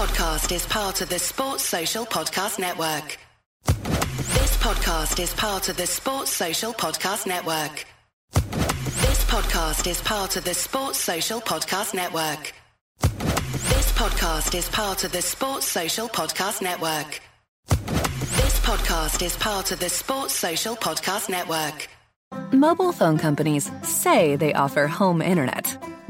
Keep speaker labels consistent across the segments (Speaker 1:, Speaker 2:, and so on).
Speaker 1: Podcast is part of the Sports Social Podcast Network. This podcast is part of the Sports Social Podcast Network. This podcast is part of the Sports Social Podcast Network. This podcast is part of the Sports Social Podcast Network. This podcast is part of the Sports Social Podcast Network.
Speaker 2: Mobile phone companies say they offer home internet.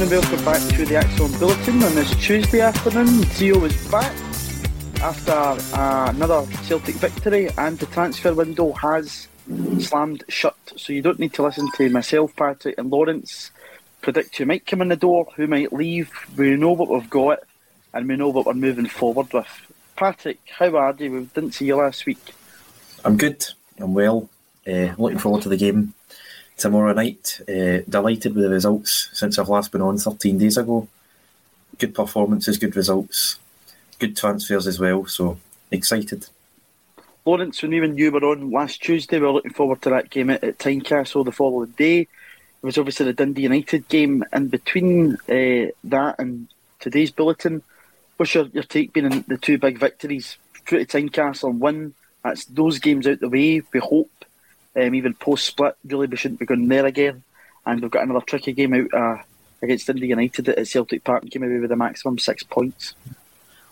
Speaker 3: Afternoon and welcome back to the ACSOM Bulletin on this Tuesday afternoon. Theo is back after uh, another Celtic victory and the transfer window has slammed shut. So you don't need to listen to myself, Patrick and Lawrence predict who might come in the door, who might leave. We know what we've got and we know what we're moving forward with. Patrick, how are you? We didn't see you last week.
Speaker 4: I'm good. I'm well. Uh, looking forward to the game tomorrow night. Uh, delighted with the results since I've last been on 13 days ago. Good performances, good results, good transfers as well. So excited.
Speaker 3: Lawrence, when and you were on last Tuesday, we were looking forward to that game at, at Tynecastle the following day. It was obviously the Dundee United game, and between uh, that and today's bulletin, what's your, your take been on the two big victories? Through to Tynecastle and win. That's those games out the way. We hope, um, even post split, really we shouldn't be going there again. And we've got another tricky game out uh, against Dundee United at Celtic Park and came away with a maximum six points.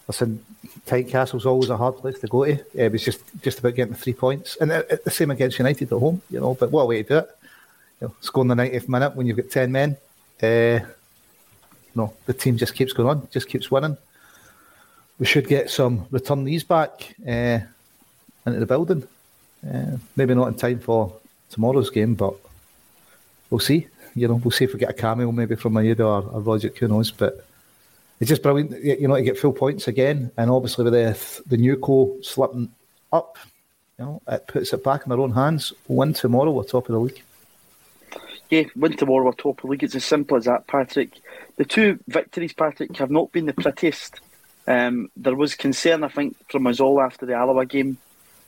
Speaker 5: Listen, Tynecastle's always a hard place to go to. It was just, just about getting the three points, and uh, the same against United at home, you know. But what a way to do it! You know, scoring the 90th minute when you've got ten men. Uh, no, the team just keeps going on, just keeps winning. We should get some returnees back uh, into the building. Uh, maybe not in time for tomorrow's game, but we'll see. You know, we'll see if we get a cameo maybe from Maeda or, or Rogic, who knows. But it's just brilliant, you know, to get full points again. And obviously with the the new co slipping up, you know, it puts it back in their own hands. Win tomorrow, we're top of the league.
Speaker 3: Yeah, win tomorrow, we're top of the league. It's as simple as that, Patrick. The two victories, Patrick, have not been the prettiest. Um, there was concern, I think, from us all after the Alloa game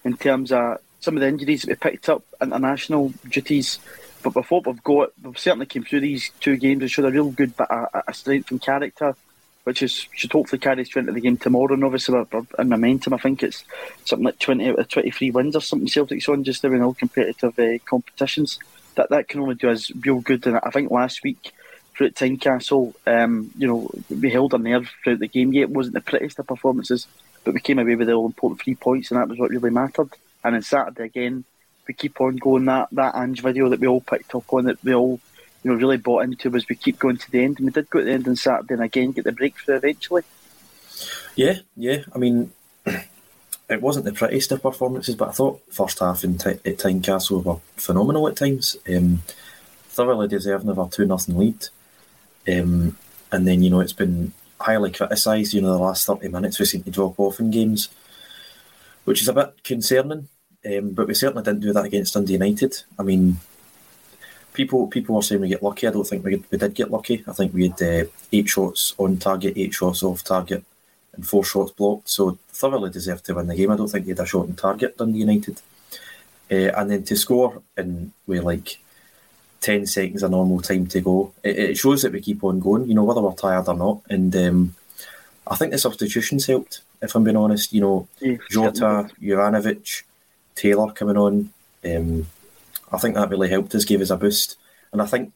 Speaker 3: in terms of some of the injuries that we picked up, international duties. But what we've got, we've certainly came through these two games and showed a real good bit of, of strength and character, which is should hopefully carry us into the game tomorrow. And obviously, we're, in momentum. I think it's something like 20 out of 23 wins or something Celtic's on just now in all competitive uh, competitions. That that can only do us real good. And I think last week, through Tynecastle, um, you know, we held our nerve throughout the game. Yeah, it wasn't the prettiest of performances, but we came away with the all important three points, and that was what really mattered. And on Saturday again, we keep on going. That that Ange video that we all picked up on, that we all you know really bought into, was we keep going to the end, and we did go to the end on Saturday, and again get the breakthrough eventually.
Speaker 4: Yeah, yeah. I mean, it wasn't the prettiest of performances, but I thought first half in t- at were phenomenal at times. Um, thoroughly deserving of a two nothing lead, um, and then you know it's been highly criticised. You know, the last thirty minutes we seem to drop off in games which is a bit concerning. Um, but we certainly didn't do that against Dundee United. I mean, people people were saying we get lucky. I don't think we, we did get lucky. I think we had uh, eight shots on target, eight shots off target, and four shots blocked. So thoroughly deserved to win the game. I don't think they had a shot on target, Dundee United. Uh, and then to score in with like 10 seconds of normal time to go, it, it, shows that we keep on going, you know, whether we're tired or not. And um, I think the substitutions helped if I'm being honest. You know, yeah, Jota, Juranovic, Taylor coming on. Um, I think that really helped us, gave us a boost. And I think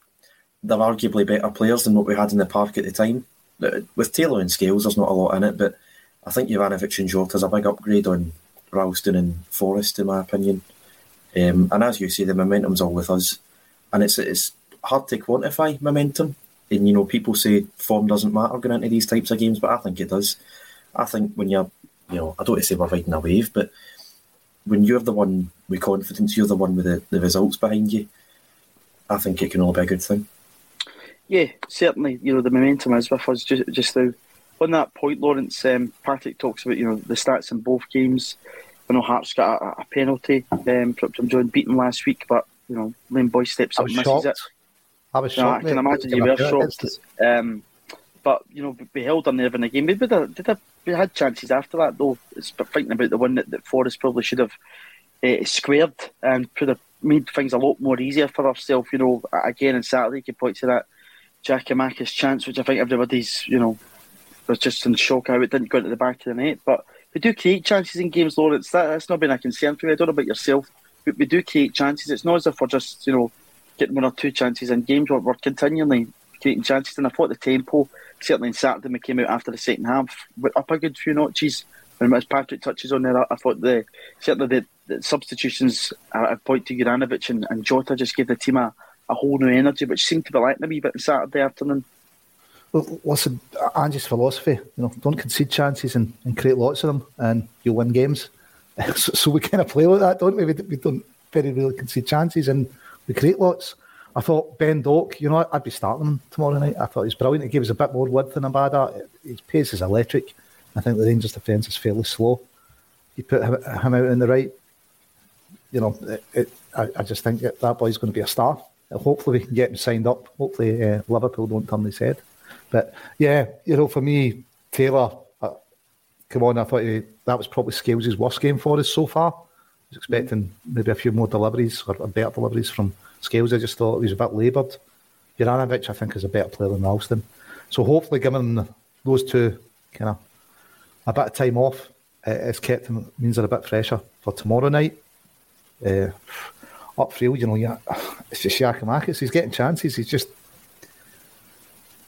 Speaker 4: they're arguably better players than what we had in the park at the time. With Taylor and Scales, there's not a lot in it, but I think Juranovic and Jota's a big upgrade on Ralston and Forrest, in my opinion. Um, and as you say, the momentum's all with us. And it's it's hard to quantify momentum. And, you know, people say form doesn't matter going into these types of games, but I think it does. I think when you're, you know, I don't want to say we're riding a wave, but when you're the one with confidence, you're the one with the, the results behind you. I think it can all be a good thing.
Speaker 3: Yeah, certainly. You know, the momentum is with us just just now. On that point, Lawrence, um, Patrick talks about you know the stats in both games. I know Hearts got a, a penalty um, from John Beaton last week, but you know Liam Boyce steps up and misses
Speaker 5: shocked.
Speaker 3: it.
Speaker 5: I was shocked.
Speaker 3: I can imagine you were shocked. Um, but you know, we held on nerve in the game. Did, have, did have, we had chances after that though. It's thinking about the one that, that Forrest probably should have uh, squared and could have made things a lot more easier for ourselves. You know, again on Saturday, you could point to that Giakoumakis chance, which I think everybody's you know was just in shock how it didn't go into the back of the net. But we do create chances in games, Lawrence. That, that's not been a concern for me. I don't know about yourself, but we do create chances. It's not as if we're just you know getting one or two chances in games. We're, we're continually creating chances, and I thought the tempo certainly on Saturday we came out after the second half went up a good few notches. And as Patrick touches on there, I thought the certainly the, the substitutions I point to Juranovic and, and Jota just gave the team a, a whole new energy, which seemed to be lacking a wee bit on Saturday afternoon.
Speaker 5: Well, listen, Ange's philosophy, you know, don't concede chances and, and create lots of them, and you'll win games. so, so, we kind of play like that, don't we? We, we don't very really concede chances and we create lots. I thought Ben Doak, you know, I'd be starting him tomorrow night. I thought he's brilliant. He gave us a bit more width than Abada. His pace is electric. I think the Rangers' defence is fairly slow. You put him, him out in the right, you know, it, it, I, I, just think that, that boy's going to be a star. Hopefully, we can get him signed up. Hopefully, uh, Liverpool don't turn his head. But yeah, you know, for me, Taylor, uh, come on, I thought he, that was probably Scales' worst game for us so far. Was expecting maybe a few more deliveries or, better deliveries from Scales, I just thought he was a bit laboured. Juranovic, I think, is a better player than Ralston. So hopefully, given those two kind of a bit of time off, it's kept them, means they're a bit fresher for tomorrow night. Uh, upfield, you know, yeah, it's just Giakoumakis. He's getting chances. He's just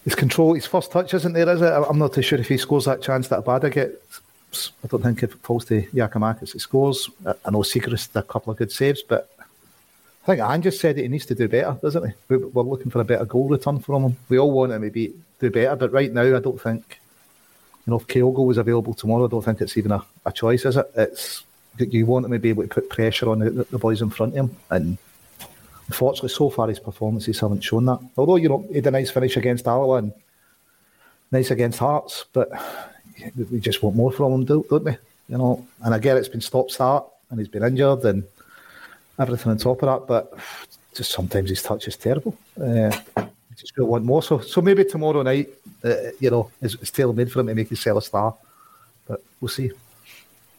Speaker 5: his control. His first touch isn't there, is it? I'm not too sure if he scores that chance that Abada gets. I don't think if it falls to Giakoumakis. He scores. I know did a couple of good saves, but I think Ange just said that he needs to do better, doesn't he? We're looking for a better goal return from him. We all want him to be do better, but right now I don't think. You know, if Kyogo was available tomorrow, I don't think it's even a, a choice, is it? It's you want him to be able to put pressure on the, the boys in front of him, and unfortunately, so far his performances haven't shown that. Although you know he had a nice finish against Alloa and nice against Hearts, but we just want more from him, don't we? You know, and get it's been stop start and he's been injured and everything on top of that. But just sometimes his touch is terrible. Uh, just one more. So, so maybe tomorrow night, uh, you know, is, is tailor made for him to make himself a star. But we'll see.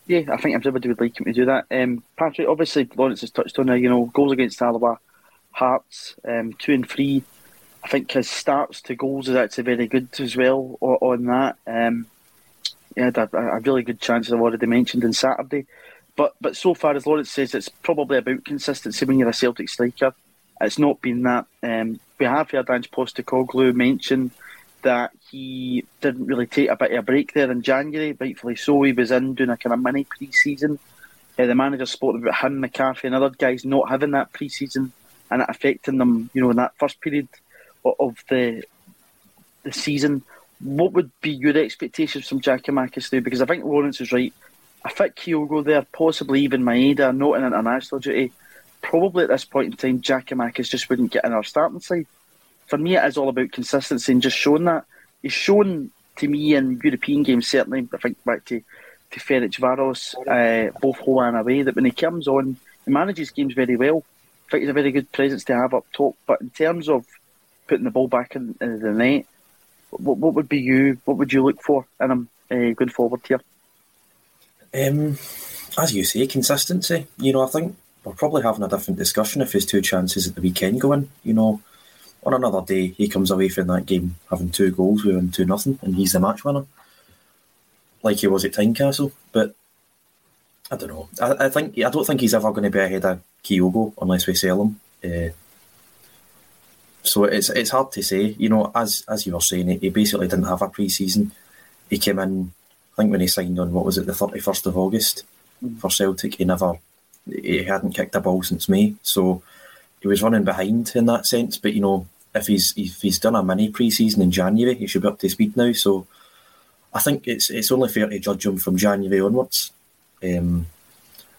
Speaker 3: Yeah, I think everybody would like him to do that. Um, Patrick, obviously, Lawrence has touched on it. You know, goals against Alloa, Hearts, um, two and three. I think his starts to goals is actually very good as well on that. Um, he had a, a, really good chance, I've already mentioned, on Saturday. But but so far, as Lawrence says, it's probably about consistency when you're a Celtic striker. It's not been that. Um, we have heard Ange Postecoglou mention that he didn't really take a bit of a break there in January, rightfully so. He was in doing a kind of mini pre season. Uh, the manager spoke about him, McCarthy, and other guys not having that pre season and it affecting them, you know, in that first period of the the season. What would be your expectations from Giakoumakis now? Because I think Lawrence is right. I think Kyogo there, possibly even Maeda, not in international duty. Probably at this point in time, Giakoumakis just wouldn't get in our starting side for me, it is all about consistency and just showing that. He's shown to me in European games, certainly, I think back to, to Ferencvaros, uh, both home and away, that when he comes on, he manages games very well. I think he's a very good presence to have up top. But in terms of putting the ball back in, in the net, what, what would be you? What would you look for in him uh, going forward here?
Speaker 4: Um, as you say, consistency. You know, I think we're probably having a different discussion if his two chances at the weekend go in. You know, on another day, he comes away from that game having two goals, we win two nothing, and he's the match winner, like he was at Tynecastle. But I don't know. I, I think I don't think he's ever going to be ahead of Kyogo unless we sell him. Uh, so it's it's hard to say. You know, as as you were saying, he basically didn't have a pre-season. He came in, I think, when he signed on what was it, the thirty first of August mm. for Celtic. He never, he hadn't kicked a ball since May. So he was running behind in that sense. But you know, if he's if he's done a mini pre-season in January, he should be up to speed now. So I think it's it's only fair to judge him from January onwards. Um,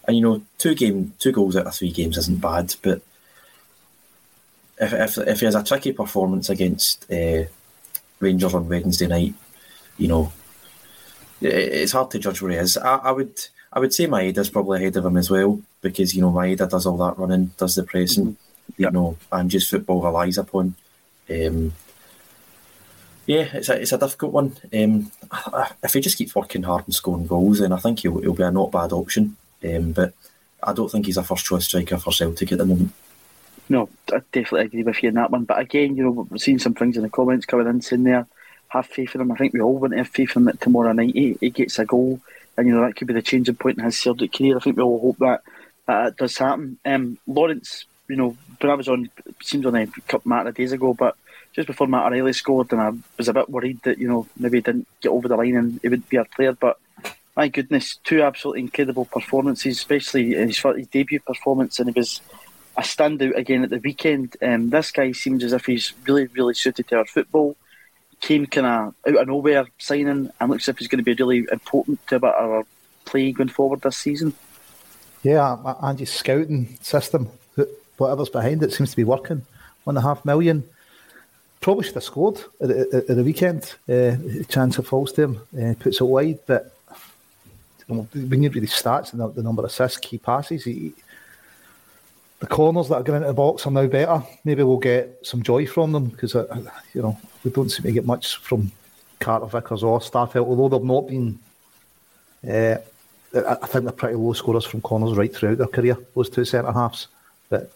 Speaker 4: and you know, two game two goals out of three games isn't bad, but if if, if he has a tricky performance against uh, Rangers on Wednesday night, you know, it's hard to judge where he is. I, I would I would say Maeda's probably ahead of him as well because you know Maeda does all that running, does the pressing. Mm-hmm you know, and just football relies upon. Um, yeah, it's a, it's a difficult one. Um, if he just keeps working hard and scoring goals, then I think he'll, he'll be a not bad option. Um, but I don't think he's a first choice striker for Celtic at the moment.
Speaker 3: No, I definitely agree with you in that one. But again, you know, we've seen some things in the comments coming in saying there, have faith in him. I think we all want to have faith in him that tomorrow night he, he gets a goal. And, you know, that could be the changing point in his Celtic career. I think we all hope that that does happen. Um, Lawrence, you know, when I was on, seems on a couple of days ago, but just before Matt O'Riley scored, and I was a bit worried that you know maybe he didn't get over the line and he would be our player. But my goodness, two absolutely incredible performances, especially his, his debut performance, and he was a standout again at the weekend. Um, this guy seems as if he's really, really suited to our football. Came kind of out of nowhere signing, and looks as if he's going to be really important to our play going forward this season.
Speaker 5: Yeah, Ange's scouting system whatever's behind it seems to be working. One and a half million. Probably should have scored at, at, at the weekend. Uh, chance of falls to him. Uh, puts it wide, but when you read the stats and the, the number of assists, key passes, he, the corners that are going into the box are now better. Maybe we'll get some joy from them because uh, you know we don't seem to get much from Carter Vickers or Starfelt, although they've not been. Uh, I think they're pretty low scorers from corners right throughout their career. Those two centre halves, but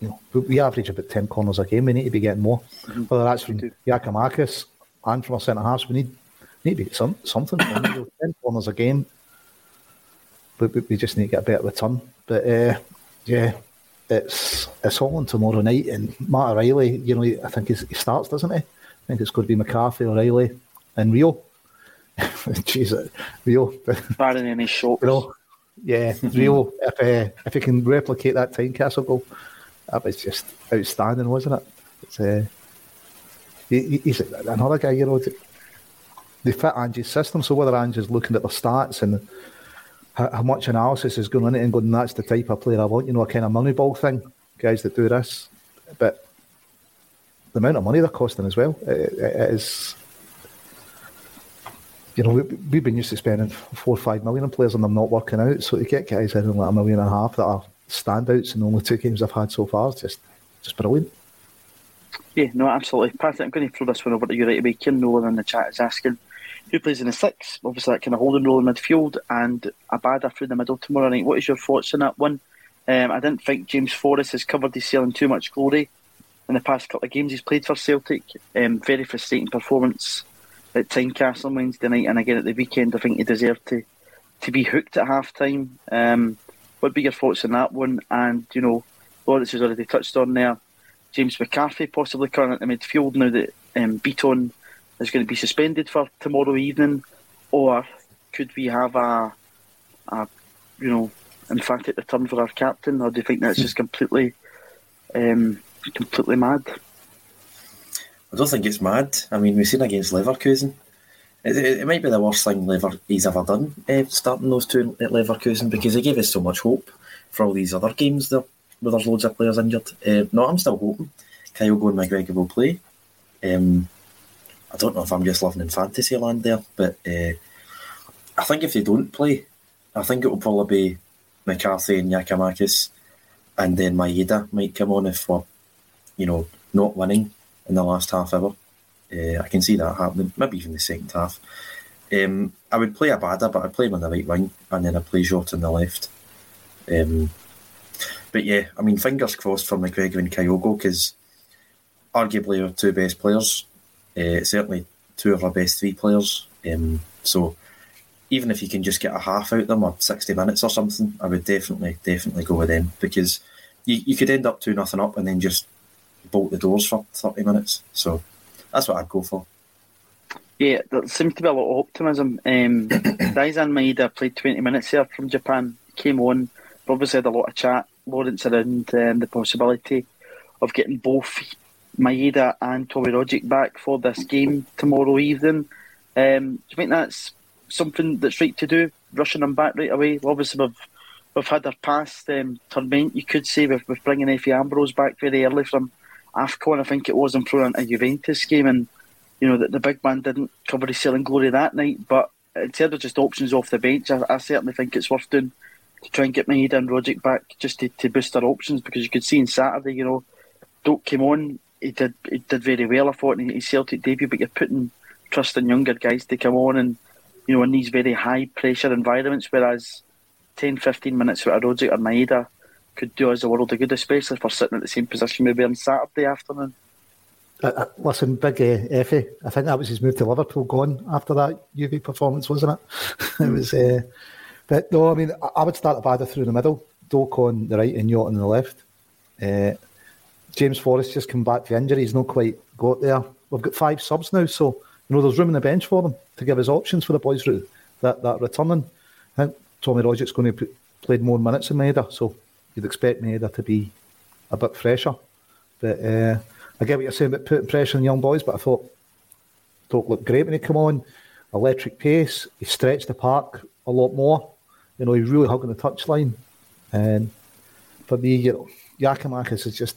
Speaker 5: you know, we average about 10 corners a game. We need to be getting more. Mm-hmm. Whether that's from Giakoumakis and from our centre halves, we need need to get some, something. 10 corners a game. But we, we, just need to get a better return. But uh, yeah, it's it's on tomorrow night. And Matt O'Riley, you know, I think he starts, doesn't he? I think it's going to be McCarthy, O'Riley, and Reo. Jeez, Reo.
Speaker 3: Barring any shots. You know,
Speaker 5: yeah, Reo. if uh, if he can replicate that Tynecastle goal, that was just outstanding, wasn't it? It's, uh, he, he's another guy, you know. They fit Ange's system, so whether Ange's looking at the stats and how, how, much analysis is going on it and going, that's the type of player I want, you know, a kind of money ball thing, guys that do this. But the amount of money they're costing as well, it, it is. You know, we, we've been used to spending four or five million on players and them not working out. So to get guys in like a million and a half that are standouts in the only two games I've had so far. It's just, just brilliant.
Speaker 3: Yeah, no, absolutely. Patrick, I'm going to throw this one over to you right away. Kim Nolan in the chat is asking, who plays in the six. Obviously, that kind of holding role in midfield and Abada through the middle tomorrow night. What is your thoughts on that one? Um, I didn't think James Forrest has covered his ceiling too much glory in the past couple of games he's played for Celtic. Um, very frustrating performance at Tynecastle on Wednesday night and again at the weekend. I think he deserved to to be hooked at half time. Um, what be your thoughts on that one? And, you know, Lawrence has already touched on there. James McCarthy possibly coming into midfield now that um, Bitton is going to be suspended for tomorrow evening, or could we have a, a you know, emphatic return for our captain, or do you think that's just completely, um, completely mad?
Speaker 4: I don't think it's mad. I mean, we've seen against Leverkusen. It, it, it might be the worst thing Lever, he's ever done, uh, starting those two at Leverkusen, because he gave us so much hope for all these other games there, where there's loads of players injured. Uh, no, I'm still hoping Kyogo and McGregor will play. Um, I don't know if I'm just living in fantasy land there, but uh, I think if they don't play, I think it will probably be McCarthy and Giakoumakis, and then Maeda might come on if we're, you know, not winning in the last half ever. Uh, I can see that happening, maybe even the second half. Um, I would play Abada, but I'd play him on the right wing, and then I'd play Jota on the left. Um, but yeah, I mean, fingers crossed for McGregor and Kyogo, because arguably our two best players, uh, certainly two of our best three players. Um, so even if you can just get a half out of them or 60 minutes or something, I would definitely, definitely go with them because you, you could end up 2 nothing up and then just bolt the doors for 30 minutes. So that's what I'd go for.
Speaker 3: Yeah, there seems to be a lot of optimism. Um, Daizen Maeda played 20 minutes there from Japan, came on, obviously had a lot of chat, Lawrence around um, the possibility of getting both Maeda and Tommy Rogic back for this game tomorrow evening. Um, do you think that's something that's right to do, rushing them back right away? Obviously, we've, we've had our past um, tournament, you could say, with, with bringing Efe Ambrose back very early from AFCON, I think it was, in front of a Juventus game, and you know, the, the big man didn't cover his selling glory that night, but in terms of just options off the bench, I, I certainly think it's worth doing to try and get Maeda and Rogic back just to, to boost our options because you could see in Saturday, you know, Doak came on, he did he did very well, I thought, in his Celtic debut, but you're putting trust in younger guys to come on and, you know, in these very high pressure environments, whereas 10, 15 minutes with a Rogic or Maeda could do us a world of good, especially if we're sitting at the same position maybe on Saturday afternoon.
Speaker 5: Uh, uh, listen, big uh, Efe. I think that was his move to Liverpool. Gone after that UV performance, wasn't it? it was. Uh, but no, I mean, I, I would start Abada through the middle, Doak on the right, and Jota on the left. Uh, James Forrest just come back from injury. He's not quite got there. We've got five subs now, so you know there's room in the bench for them to give us options for the boys that that returning. I think Tommy Rogic's going to put, played more minutes than Maeda, so you'd expect Maeda to be a bit fresher. But uh, I get what you're saying about putting pressure on young boys, but I thought Doak looked great when he came on. Electric pace. He stretched the park a lot more. You know, he's really hugging the touchline. And for me, you know, Giakoumakis is just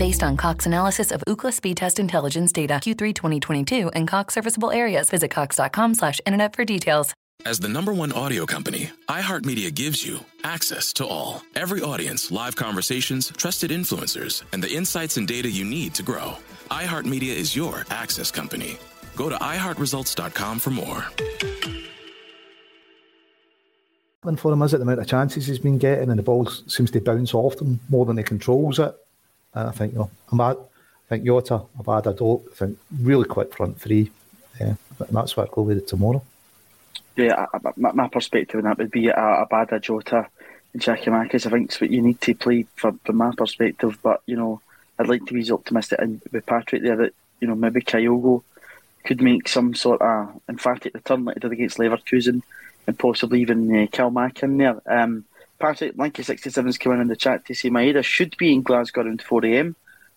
Speaker 2: Based on Cox analysis of Ookla speed test intelligence data Q3 2022 and Cox serviceable areas, visit cox.com slash internet for details.
Speaker 6: As the number one audio company, iHeartMedia gives you access to all. Every audience, live conversations, trusted influencers, and the insights and data you need to grow. iHeartMedia is your access company. Go to iHeartResults.com for more.
Speaker 5: And For him is it the amount of chances he's been getting, and the ball seems to bounce off him more than he controls it. And I think, you know, I'm at, I think Jota, Abada, Doak, I think really quick front three. Yeah, and that's what I'll go with tomorrow.
Speaker 3: Yeah, my, perspective on that would be Abada, Jota, and Giakoumakis. I think it's what you need to play from, from my perspective. But, you know, I'd like to be optimistic and with Patrick there that, you know, maybe Kyogo could make some sort of emphatic return like he did against Leverkusen and possibly even uh, Kalmak in there. Um, Patrick Lanky67 is coming in the chat to say Maeda should be in Glasgow around 4am.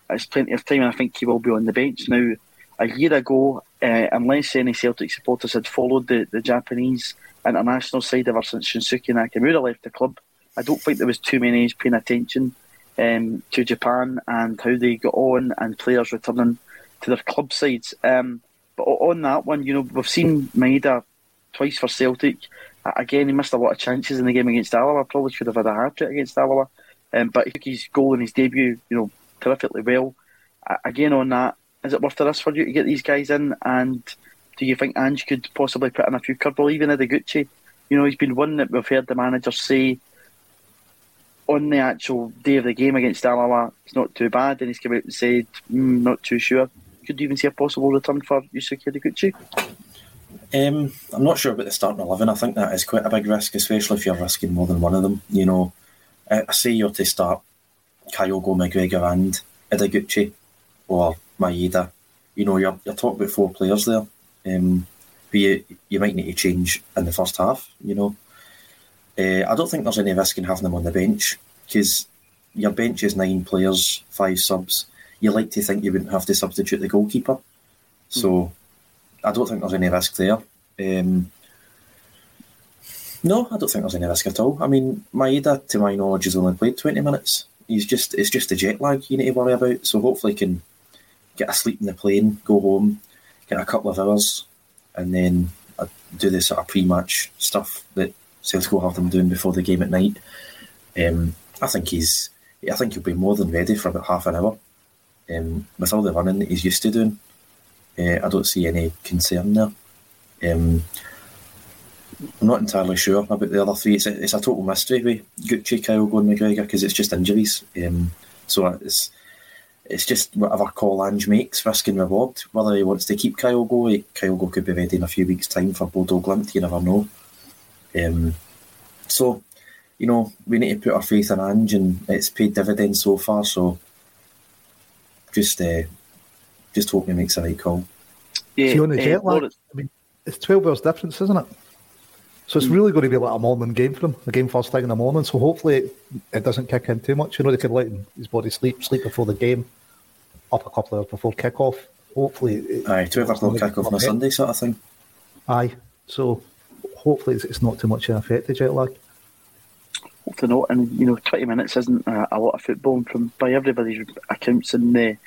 Speaker 3: It's plenty of time, and I think he will be on the bench. Now, a year ago, uh, unless any Celtic supporters had followed the, the Japanese international side ever since Shunsuke Nakamura left the club, I don't think there was too many paying attention um, to Japan and how they got on and players returning to their club sides. Um, but on that one, you know, we've seen Maeda twice for Celtic. Again, he missed a lot of chances in the game against Alloa. Probably should have had a hat trick against Alloa. Um, but he took his goal in his debut, you know, terrifically well. Again, on that, is it worth the risk for you to get these guys in? And do you think Ange could possibly put in a few curveball, even Gucci, You know, he's been one that we've heard the manager say on the actual day of the game against Alloa, it's not too bad. And he's come out and said, mm, not too sure. Could you even see a possible return for Yusuke Ideguchi?
Speaker 4: Um, I'm not sure about the starting 11. I think that is quite a big risk, especially if you're risking more than one of them. You know, I say you're to start Kyogo, McGregor, and Ideguchi, or Maeda. You know, you're, you're talking about four players there. Um, but you, you might need to change in the first half, you know. Uh, I don't think there's any risk in having them on the bench because your bench is nine players, five subs. You like to think you wouldn't have to substitute the goalkeeper. So mm. I don't think there's any risk there. Um, no, I don't think there's any risk at all. I mean, Maeda, to my knowledge, has only played 20 minutes. He's just it's just a jet lag you need to worry about. So hopefully he can get a sleep in the plane, go home, get a couple of hours, and then uh, do this sort of pre-match stuff that Celtic will have them doing before the game at night. Um, I think he's, I think he'll be more than ready for about half an hour. Um, with all the running that he's used to doing, uh, I don't see any concern there. Um, I'm not entirely sure about the other three. It's a, it's a total mystery with Gucci, Kyogo, and McGregor because it's just injuries. Um, so it's it's just whatever call Ange makes, risk and reward. Whether he wants to keep Kyogo, Kyogo could be ready in a few weeks' time for Bodo Glimt. You never know. Um, so, you know, we need to put our faith in Ange, and it's paid dividends so far. So, just uh, just hope he makes the right call.
Speaker 5: Yeah, See, on the uh, jet lag, I mean, it's twelve hours difference, isn't it? So it's mm. really going to be like a morning game for him, a game first thing in the morning. So hopefully it, it doesn't kick in too much. You know, they could let his body sleep, sleep before the game, up a couple of hours before kick off. Hopefully,
Speaker 4: it, aye, twelve o'clock kick off on a Sunday sort of thing.
Speaker 5: Aye, so hopefully it's, it's not too much an effect the jet lag.
Speaker 3: Hopefully not, and you know, twenty minutes isn't a, lot of football. And from by everybody's accounts in the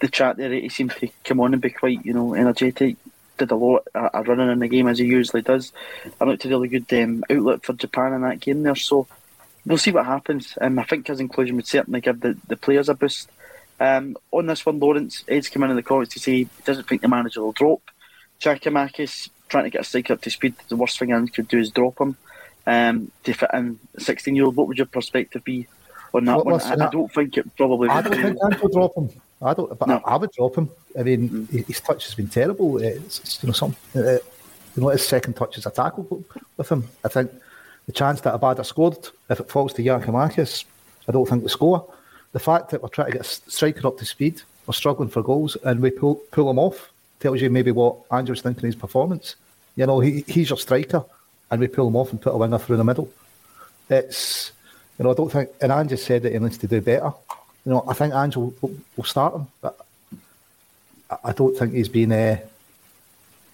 Speaker 3: the chat there, he seemed to come on and be quite, you know, energetic. Did a lot of running in the game as he usually does. I looked a really good um, outlet for Japan in that game there. So we'll see what happens. Um, I think his inclusion would certainly give the, the players a boost. Um, on this one, Lawrence Ed's come in in the comments to say he doesn't think the manager will drop Giakoumakis trying to get a striker up to speed, the worst thing I could do is drop him um, to fit in a 16 year old. What would your perspective be on that one? I, I, don't think it probably
Speaker 5: I don't think I would drop him. I don't, but no. I, I, would drop him. I mean, mm. his touch has been terrible. It's, it's you know, some, uh, you know, his second touch is a tackle with him. I think the chance that Abada scored, if it falls to Giakoumakis, I don't think we score. The fact that we're trying to get a striker up to speed, we're struggling for goals, and we pull, pull him off tells you maybe what Andrew's thinking his performance. You know, he, he's your striker, and we pull them off and put a winger through the middle. It's, you know, I don't think, and Andrew said that he needs to do better. You know, I think Andrew will, will start him, but I don't think he's been, uh,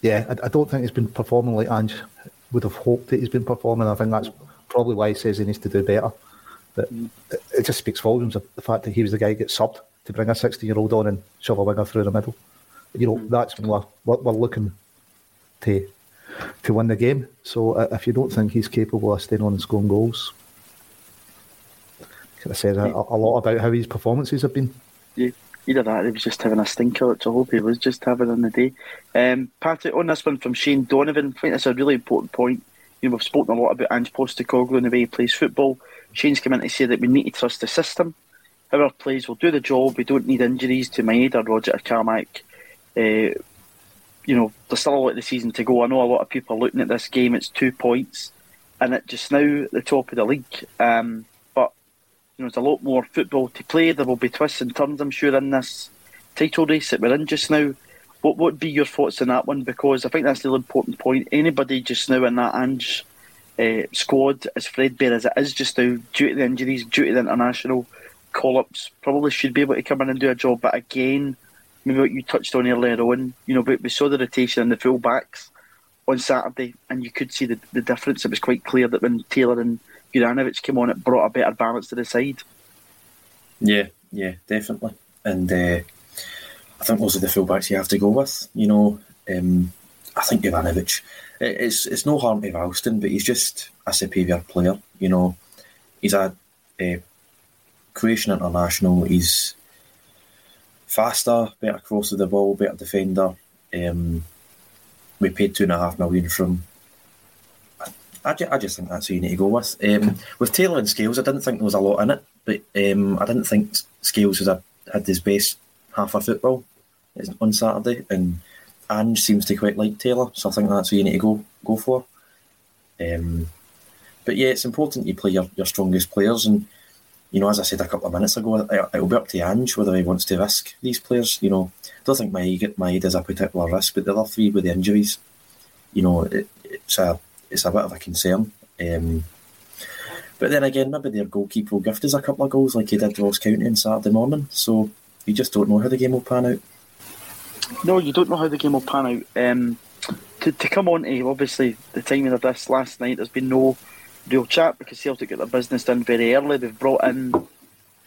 Speaker 5: yeah, I, I, don't think he's been performing like Ange would have hoped that he's been performing. I think that's probably why he says he needs to do better. But it, it just speaks volumes of the fact that he was the guy who gets subbed to bring a 16 year old on and shove a winger through the middle you know, that's when we're, we're looking to to win the game. So uh, if you don't think he's capable of staying on and scoring goals, kind of says a, a, lot about how his performances have been.
Speaker 3: Yeah. Either that, he was just having a stinker, which I hope he was just having on the day. Um, Patrick, on this one from Shane Donovan, I think that's a really important point. You know, we've spoken a lot about Ange Postecoglou and the way he plays football. Shane's come in to say that we need to trust the system. Our players will do the job. We don't need injuries to Maeda, Rogic, or Carmack uh, you know, there's still a lot of the season to go. I know a lot of people are looking at this game. It's two points, and it just now the top of the league. Um, but you know, there's a lot more football to play. There will be twists and turns, I'm sure, in this title race that we're in just now. What would be your thoughts on that one? Because I think that's the important point. Anybody just now in that Ange uh, squad, as threadbare as it is just now, due to the injuries, due to the international call-ups, probably should be able to come in and do a job. But again maybe what you touched on earlier on, you know, but we saw the rotation in the full backs on Saturday, and you could see the, the difference. It was quite clear that when Taylor and Juranovic came on, it brought a better balance to the side.
Speaker 4: Yeah, yeah, definitely. And uh, I think those are the fullbacks you have to go with. You know, um, I think Juranovic. It's it's no harm to Ralston, but he's just a superior player. You know, he's a, a Croatian international. He's faster, better cross of the ball, better defender. Um, we paid two and a half million from. I, I just think that's who you need to go with. Um, with Taylor and Scales, I didn't think there was a lot in it, but um, I didn't think Scales was a, had his best half of football on Saturday, and Ange seems to quite like Taylor, so I think that's who you need to go go for. Um, but yeah, it's important you play your, your strongest players, and you know, as I said a couple of minutes ago, it'll be up to Ange whether he wants to risk these players. You know, I don't think my Maeda is a particular risk, but the other three with the injuries, you know, it, it's a it's a bit of a concern. Um, but then again, maybe their goalkeeper will gift us a couple of goals like he did to Ross County on Saturday morning. So you just don't know how the game will pan out.
Speaker 3: No, you don't know how the game will pan out. Um, to, to come on to obviously the timing of this last night, there's been no real chat because Celtic got their business done very early. They've brought in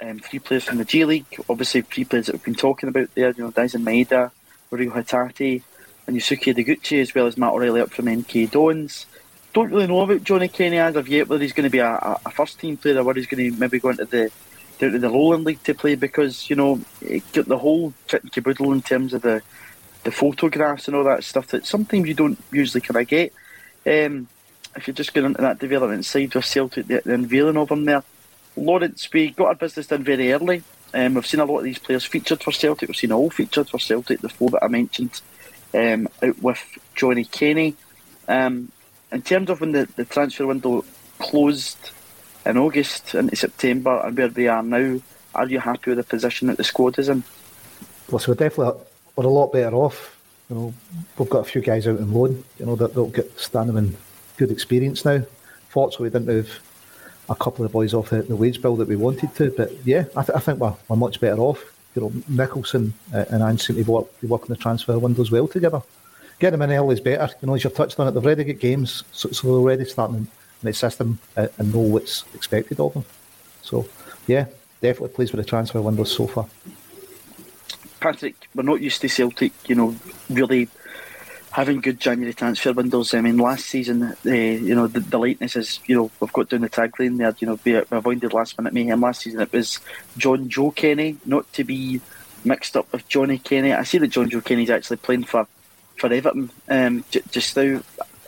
Speaker 3: um, three players from the J League, obviously three players that we've been talking about there. You know, Daizen Maeda, Reo Hatate, and Yusuke Ideguchi, as well as Matt O'Riley up from MK Dons. Don't really know about Johnny Kenny as of yet, whether he's going to be a, a, first team player or whether he's going to maybe go into the down to the Lowland League to play because you know got the whole kit and caboodle in terms of the the photographs and all that stuff that sometimes you don't usually kind of get. Um, if you're just going into that development side with Celtic, the, the unveiling of them there. Lawrence, we got our business done very early. Um, we've seen a lot of these players featured for Celtic. We've seen all featured for Celtic. The four that I mentioned um, out with Johnny Kenny. Um, in terms of when the, the transfer window closed in August into September and where they are now, are you happy with the position that the squad is in?
Speaker 5: Well, so we're definitely we're a lot better off. You know, we've got a few guys out in loan. You know that they'll get standing in good experience now. Fortunately, we didn't move a couple of boys off the, the wage bill that we wanted to, but yeah, I, th- I think we're, we're much better off. You know, Nicholson uh, and Ange seem to work, be working the transfer windows well together. Get them in early is better. You know, as you've touched on it, they've already got games, so, so they're already starting in the system uh, and know what's expected of them. So, yeah, definitely pleased with the transfer windows so far.
Speaker 3: Patrick, we're not used to Celtic, you know, really having good January transfer windows. I mean, last season, uh, you know, the, the lateness is, you know, we've got down the tagline there, you know, we avoided last minute mayhem. Last season it was Jonjoe Kenny, not to be mixed up with Johnny Kenny. I see that Jonjoe Kenny's actually playing for, for Everton um, j- just now.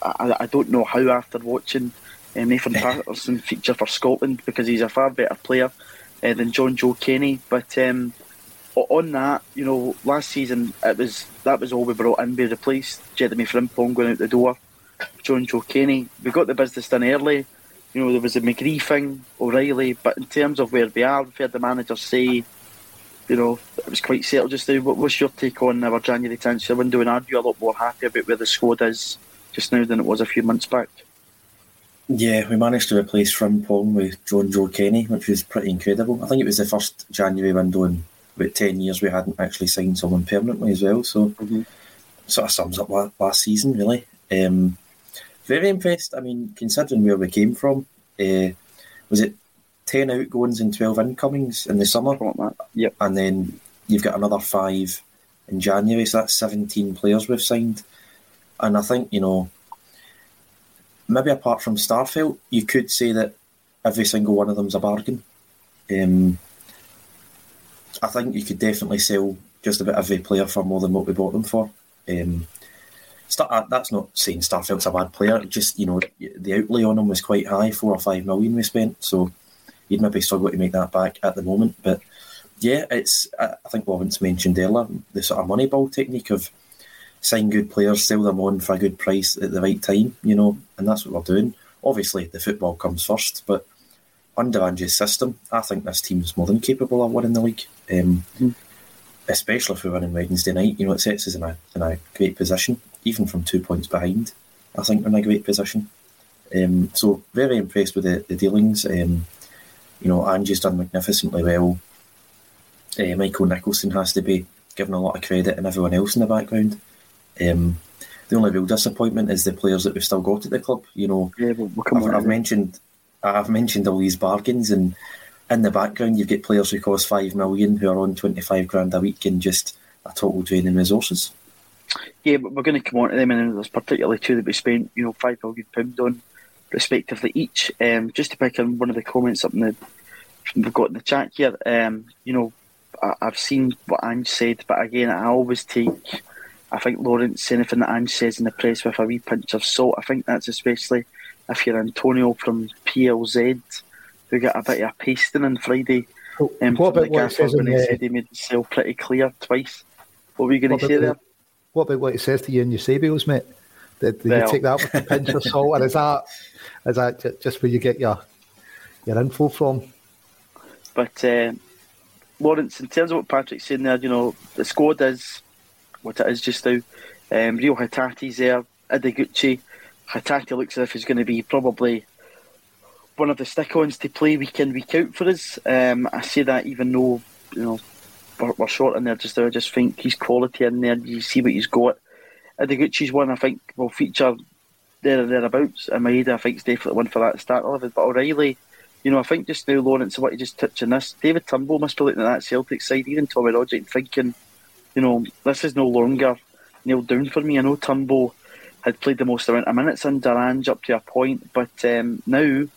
Speaker 3: I, I, don't know how after watching uh, Nathan Patterson feature for Scotland because he's a far better player uh, than Jonjoe Kenny. But um, on that, you know, last season it was that was all we brought in. We replaced Jeremy Frimpong going out the door, Jonjoe Kenny. We got the business done early. You know, there was a McGree thing, O'Riley, but in terms of where we are, we've heard the manager say, you know, it was quite settled just now. What, what's your take on our January transfer window, and are you a lot more happy about where the squad is just now than it was a few months back?
Speaker 4: Yeah, we managed to replace Frimpong with Jonjoe Kenny, which was pretty incredible. I think it was the first January window in about 10 years we hadn't actually signed someone permanently as well. So, mm-hmm. sort of sums up last season, really. Um, very impressed. I mean, considering where we came from, uh, was it 10 outgoings and 12 incomings in the summer?
Speaker 3: Yep.
Speaker 4: And then you've got another five in January, so that's 17 players we've signed. And I think, you know, maybe apart from Starfelt, you could say that every single one of them's a bargain. Um, I think you could definitely sell just about every player for more than what we bought them for. Um, uh, that's not saying Starfelt's a bad player. Just you know, the outlay on him was quite high, four or five million we spent. So you'd maybe struggle to make that back at the moment. But yeah, it's I think Lawrence mentioned earlier the sort of money ball technique of sign good players, sell them on for a good price at the right time. You know, and that's what we're doing. Obviously, the football comes first, but under Ange's system, I think this team's more than capable of winning the league. Um, mm. Especially if we win on Wednesday night, you know, it sets us in a, in a great position, even from two points behind. I think we're in a great position. Um, so, very impressed with the, the dealings. Um, you know, Ange's done magnificently well. Uh, Michael Nicholson has to be given a lot of credit, and everyone else in the background. Um, the only real disappointment is the players that we've still got at the club. You know,
Speaker 3: yeah, we'll
Speaker 4: I've, I've mentioned I've mentioned all these bargains, and in the background, you've got players who cost five million who are on twenty five grand a week and just a total drain in resources.
Speaker 3: Yeah, but we're going to come on to them, and there's particularly two that we spent, you know, five million pound on, respectively each. Um, just to pick on one of the comments up in the we've got in the chat here. Um, you know, I, have seen what Ange said, but again, I always take. I think Lawrence anything that Ange says in the press with a wee pinch of salt. I think that's especially if you're Antonio from PLZ, who got a bit of a pasting on Friday. Um, what about what says when he said he made himself pretty clear twice? What were you going to say there?
Speaker 5: What about what he says to you in your Eusebios, mate? Did, did well, you take that with a pinch of salt, or is that is that just where you get your your info from?
Speaker 3: But uh, Lawrence, in terms of what Patrick's saying there, you know, the squad is what it is just now. Um, Reo Hatate's there, Ideguchi. Hatate looks as if he's going to be probably one of the stick-ons to play week in, week out for us. Um, I say that even though, you know, we're, we're short in there just now. I just think he's quality in there. You see what he's got. Ideguchi's one I think will feature there and thereabouts. And Maeda, I think, is definitely one for that start. But O'Riley, you know, I think just now, Lawrence, what you just touched on this, David Turnbull must be looking at that Celtic side, even Tommy Rogic, thinking, you know, this is no longer nailed down for me. I know Turnbull had played the most amount of minutes under Ange up to a point, but um, now, you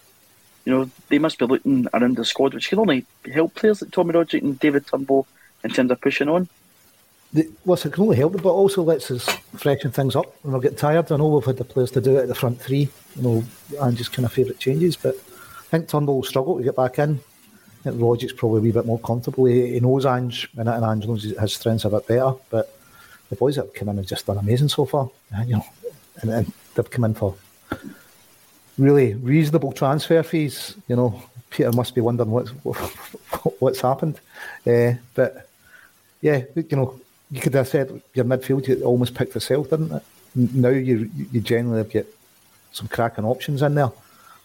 Speaker 3: know, they must be looking around the squad, which can only help players like Tommy Rogic and David Turnbull in terms of pushing on.
Speaker 5: The, it can only help, but also lets us freshen things up when we get tired. I know we've had the players to do it at the front three, you know, just kind of favourite changes, but I think Turnbull will struggle to get back in. I think Rogic's probably a wee bit more comfortable. He, he knows Ange, and, and Ange knows his strengths a bit better. But the boys that have come in have just done amazing so far. And, you know, and, and they've come in for really reasonable transfer fees. You know, Peter must be wondering what's what's happened. Uh, but yeah, you know, you could have said your midfield you almost picked yourself, didn't it? Now you you generally get some cracking options in there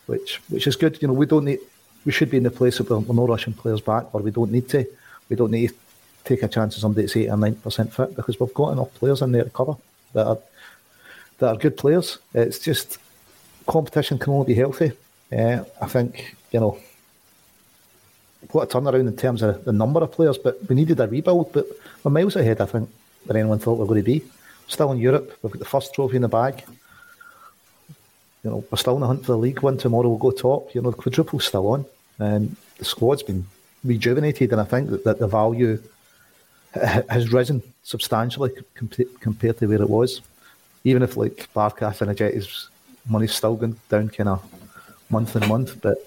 Speaker 5: which which is good. You know, we don't need we should be in the place of we're not rushing players back, or we don't need to. We don't need to take a chance of somebody that's eight or nine percent fit because we've got enough players in there to cover that are that are good players. It's just competition can only be healthy. Uh, I think you know what a turnaround in terms of the number of players, but we needed a rebuild. But we're miles ahead, I think, than anyone thought we were going to be. Still in Europe, we've got the first trophy in the bag you know, we're still in the hunt for the league one tomorrow. We'll go top. You know, the quadruple's still on, and the squad's been rejuvenated, and I think that, that the value has risen substantially compared to where it was. Even if like Barkas and Ajeti's money's still going down kind of month and month, but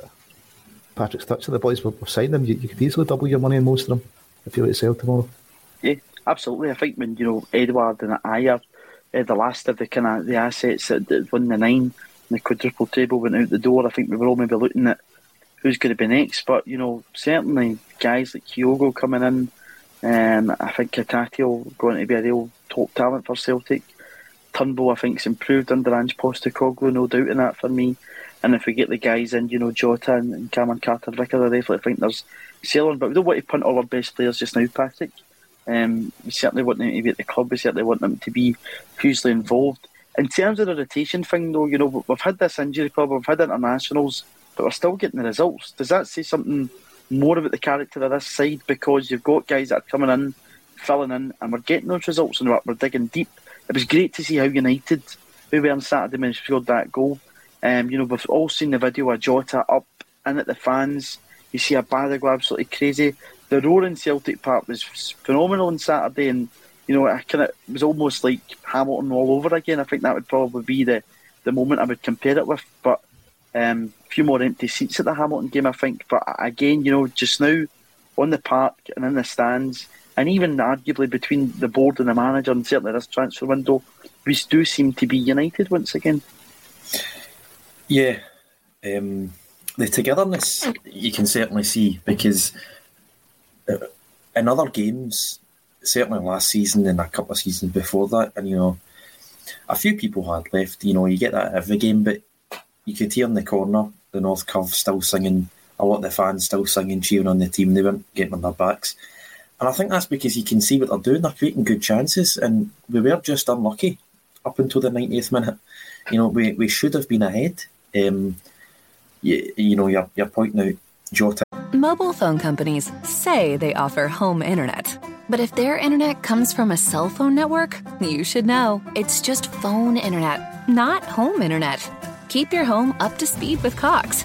Speaker 5: Patrick's touched the boys. We've signed them. You, you, could easily double your money in most of them if you were to sell tomorrow.
Speaker 3: Yeah, absolutely. I think when you know Edouard and Ajer, uh, the last of the kind of the assets that won the nine the quadruple table went out the door, I think we were all maybe looking at who's going to be next. But you know, certainly guys like Kyogo coming in, um, I think Hatate going to be a real top talent for Celtic. Turnbull, I think, has improved under Ange Postecoglou, no doubt in that for me. And if we get the guys in, you know, Jota and, and Cameron Carter Vickers, I definitely think there's sailing. But we don't want to punt all our best players just now, Patrick. Um, we certainly want them to be at the club. We certainly want them to be hugely involved. In terms of the rotation thing, though, you know, we've had this injury problem, we've had internationals, but we're still getting the results. Does that say something more about the character of this side? Because you've got guys that are coming in, filling in, and we're getting those results, and we're, we're digging deep. It was great to see how United, who were on Saturday, when we scored that goal. Um, you know, we've all seen the video of Jota up and at the fans. You see a go absolutely crazy. The roar in Celtic Park was phenomenal on Saturday, and you know, I kind of was almost like Hamilton all over again. I think that would probably be the, the moment I would compare it with. But um, a few more empty seats at the Hamilton game, I think. But again, you know, just now on the park and in the stands, and even arguably between the board and the manager, and certainly this transfer window, we do seem to be united once again.
Speaker 4: Yeah, um, the togetherness you can certainly see because uh, in other games certainly last season and a couple of seasons before that, and you know, a few people had left. You know, you get that every game, but you could hear in the corner the North Curve still singing. A lot of the fans still singing, cheering on the team. They weren't getting on their backs, and I think that's because you can see what they're doing. They're creating good chances, and we were just unlucky up until the 90th minute. You know, we, we should have been ahead. Um, you, you know, you're, you're pointing out Jota.
Speaker 2: Mobile phone companies say they offer home internet. But if their internet comes from a cell phone network, you should know. It's just phone internet, not home internet. Keep your home up to speed with Cox.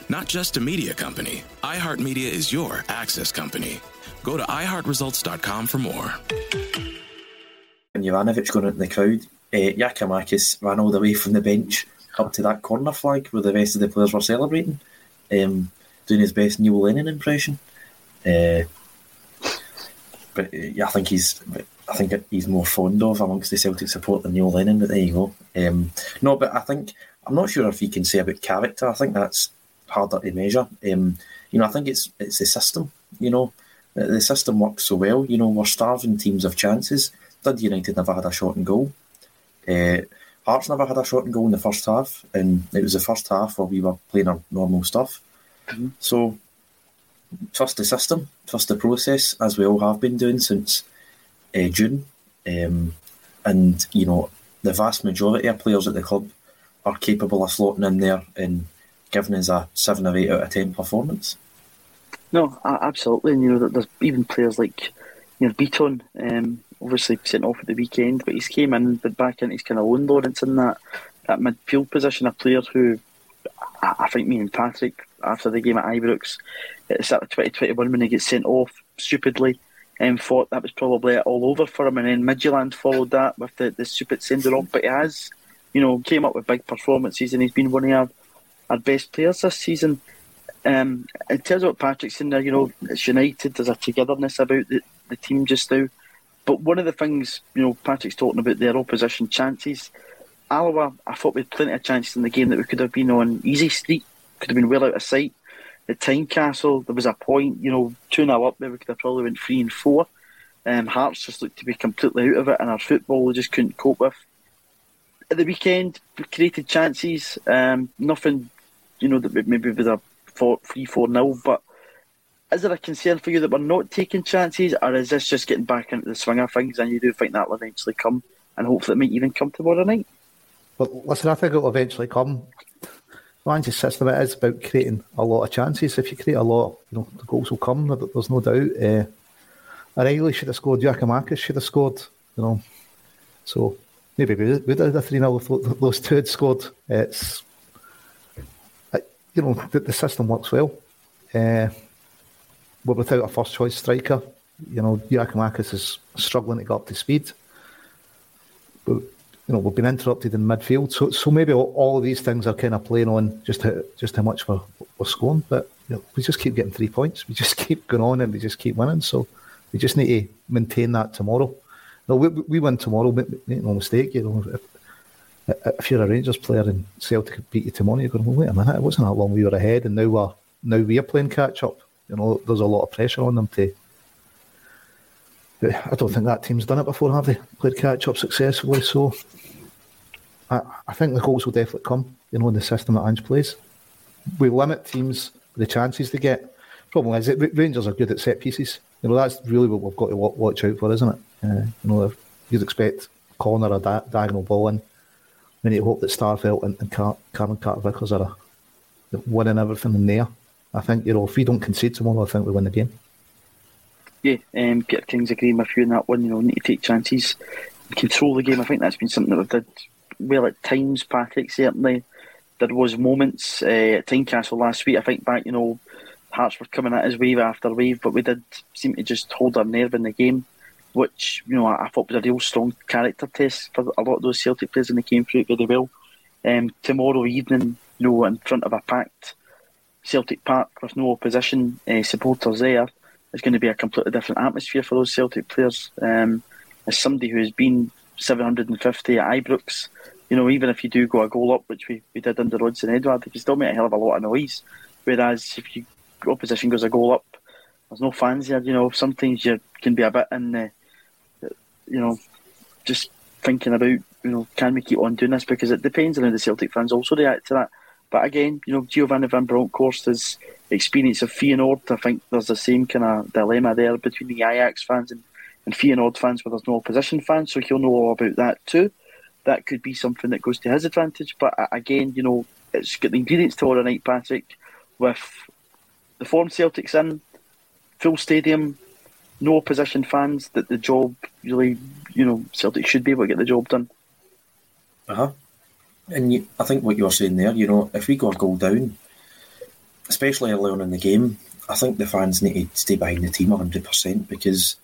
Speaker 6: Not just a media company, iHeartMedia is your access company. Go to iHeartResults.com for more.
Speaker 4: And Juranovic going in the crowd, uh, Giakoumakis ran all the way from the bench up to that corner flag where the rest of the players were celebrating, um, doing his best Neil Lennon impression. Uh, but uh, yeah, I think he's I think he's more fond of amongst the Celtic support than Neil Lennon. But there you go. Um, no, but I think I'm not sure if you can say about character. I think that's harder to measure. Um, you know, I think it's it's the system. You know, the system works so well. You know, we're starving teams of chances. Dundee United never had a shot and goal. Uh, Hearts never had a shot and goal in the first half, and it was the first half where we were playing our normal stuff. Mm-hmm. So trust the system, trust the process, as we all have been doing since uh, June. Um, and, you know, the vast majority of players at the club are capable of slotting in there and giving us a 7 or 8 out of 10 performance.
Speaker 3: No, absolutely. And, you know, that there's even players like, you know, Bitton, um, obviously sent off at the weekend, but he's came in but back into his kind of own Lawrence in that, that midfield position, a player who I, think me and Patrick after the game at Ibrox at the start of 2021 when he gets sent off stupidly and thought that was probably all over for him. And then Midtjylland followed that with the, the stupid sending off. But he has, you know, came up with big performances and he's been one of our, our best players this season. Um, in terms of what Patrick's saying there, you know, it's united. There's a togetherness about the, the team just now. But one of the things, you know, Patrick's talking about their opposition chances. Alloa, I thought we had plenty of chances in the game that we could have been on easy street could have been well out of sight. At Tynecastle, there was a point, you know, 2 0 up there, we could have probably went 3 and 4. Um, Hearts just looked to be completely out of it, and our football we just couldn't cope with. At the weekend, we created chances, um, nothing, you know, that maybe with a 3 4 0, but is there a concern for you that we're not taking chances, or is this just getting back into the swing of things and you do think that will eventually come, and hopefully it might even come tomorrow night?
Speaker 5: But listen, I think it will eventually come. Ange's system it is about creating a lot of chances. If you create a lot, you know the goals will come. There's no doubt. Uh, O'Riley should have scored. Giakoumakis should have scored. You know, so maybe we would have the three 0 if those two had scored. It's you know the, the, system works well. Uh, but without a first choice striker, you know Giakoumakis is struggling to get up to speed. But you know, we've been interrupted in midfield. So, so maybe all, all of these things are kind of playing on just how, just how much we're, we're scoring. But you know, we just keep getting three points. We just keep going on and we just keep winning. So we just need to maintain that tomorrow. No, we, we win tomorrow. Make no mistake. You know, if, if you're a Rangers player and Celtic beat you tomorrow, you're going, well, wait a minute, it wasn't that long we were ahead, and now we're now we're playing catch up. You know, there's a lot of pressure on them to I don't think that team's done it before, have they? Played catch up successfully. So I, I think the goals will definitely come, you know, in the system that Ange plays. We limit teams the chances they get. Problem is, that Rangers are good at set pieces. You know, that's really what we've got to watch out for, isn't it? Uh, you know, you'd expect corner or diagonal ball in. We need to hope that Starfelt and, and Car- Cameron Carter Vickers are winning everything in there. I think, you know, if we don't concede tomorrow, I think we win the game.
Speaker 3: Yeah, um, Peter King's agreeing with you in that one. You know, need to take chances, control the game. I think that's been something that we've did well at times. Patrick certainly there was moments uh, at Tynecastle last week. I think back, you know, Hearts were coming at us wave after wave, but we did seem to just hold our nerve in the game, which you know I, I thought was a real strong character test for a lot of those Celtic players, and they came through it very well. Um, tomorrow evening, you know, in front of a packed Celtic Park with no opposition uh, supporters there, is going to be a completely different atmosphere for those Celtic players. Um, as somebody who has been 750 at Ibrox, you know, even if you do go a goal up, which we, we did under Odsonne Edouard, you still make a hell of a lot of noise. Whereas if you opposition goes a goal up, there's no fans there. You know, sometimes you can be a bit in the, you know, just thinking about, you know, can we keep on doing this? Because it depends on how the Celtic fans also react to that. But again, you know, Giovanni Van Bronckhorst's experience of Feyenoord, I think there's the same kind of dilemma there between the Ajax fans and, and Feyenoord fans where there's no opposition fans, so he'll know all about that too. That could be something that goes to his advantage. But again, you know, it's got the ingredients tomorrow night, Patrick, with the form Celtic's in, full stadium, no opposition fans, that the job really, you know, Celtic should be able to get the job done.
Speaker 4: Uh huh. And you, I think what you're saying there, you know, if we go a goal down, especially early on in the game, I think the fans need to stay behind the team 100% because